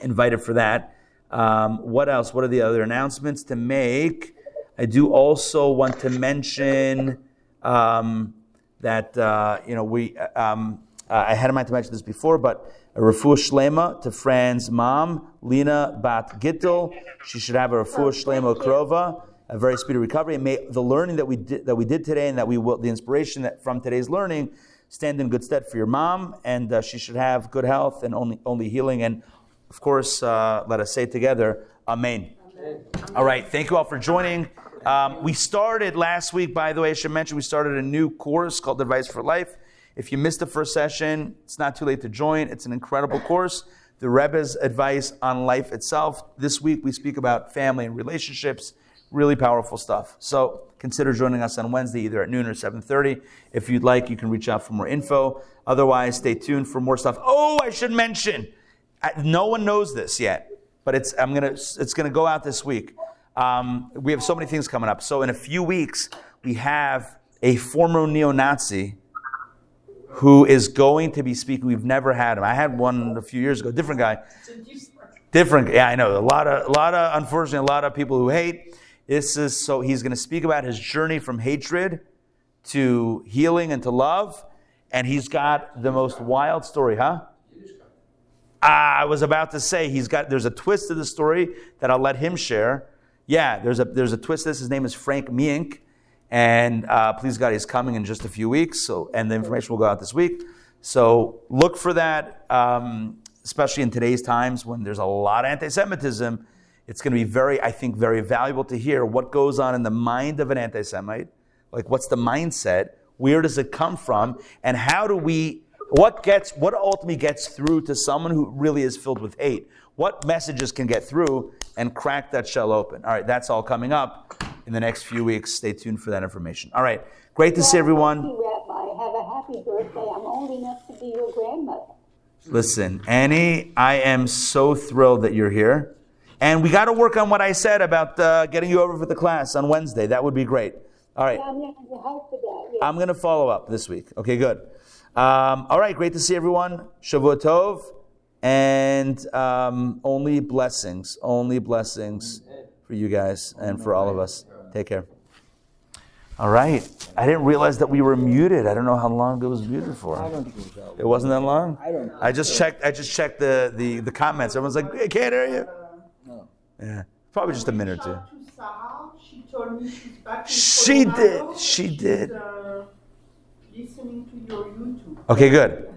invited for that. Um, what else? What are the other announcements to make? I do also want to mention um, that uh, you know we. Um, uh, I had in mind to mention this before, but a refuah shlema to Fran's mom, Lena Bat Gittel. She should have a refuah shlema krova, a very speedy recovery. And may the learning that we did that we did today, and that we will, the inspiration that from today's learning, stand in good stead for your mom, and uh, she should have good health and only only healing. And of course, uh, let us say together, Amen. All right, thank you all for joining. Um, we started last week, by the way, I should mention, we started a new course called Advice for Life. If you missed the first session, it's not too late to join. It's an incredible course. The Rebbe's advice on life itself. This week we speak about family and relationships. Really powerful stuff. So consider joining us on Wednesday, either at noon or 7:30. If you'd like, you can reach out for more info. Otherwise, stay tuned for more stuff. Oh, I should mention, no one knows this yet, but it's I'm gonna it's gonna go out this week. Um, we have so many things coming up. So in a few weeks, we have a former neo-Nazi who is going to be speaking. We've never had him. I had one a few years ago, different guy. Different, yeah, I know. A lot of, a lot of, unfortunately, a lot of people who hate. This is so he's going to speak about his journey from hatred to healing and to love, and he's got the most wild story, huh? I was about to say he's got. There's a twist to the story that I'll let him share. Yeah, there's a there's a twist. to This his name is Frank Meeink, and uh, please God, he's coming in just a few weeks. So, and the information will go out this week. So look for that, um, especially in today's times when there's a lot of anti-Semitism. It's going to be very, I think, very valuable to hear what goes on in the mind of an anti-Semite. Like, what's the mindset? Where does it come from? And how do we? What gets? What ultimately gets through to someone who really is filled with hate? What messages can get through and crack that shell open? All right, that's all coming up in the next few weeks. Stay tuned for that information. All right, great to see everyone. Rabbi. Have a happy birthday. I'm old enough to be your grandmother. Listen, Annie, I am so thrilled that you're here. And we got to work on what I said about uh, getting you over for the class on Wednesday. That would be great. All right. Yeah, I'm going to hope for that. Yeah. I'm going to follow up this week. Okay, good. Um, all right, great to see everyone. Shavua Tov. And um, only blessings, only blessings for you guys and for all of us. Take care. All right. I didn't realize that we were muted. I don't know how long it was muted for. I don't think it was that It wasn't that long? I don't- I just checked I just checked the, the, the comments. Everyone's like, I can't hear you. No. Yeah. Probably just a minute or two. Reached out. She told me she's back in She did. She did. Listening to your YouTube. Okay, good.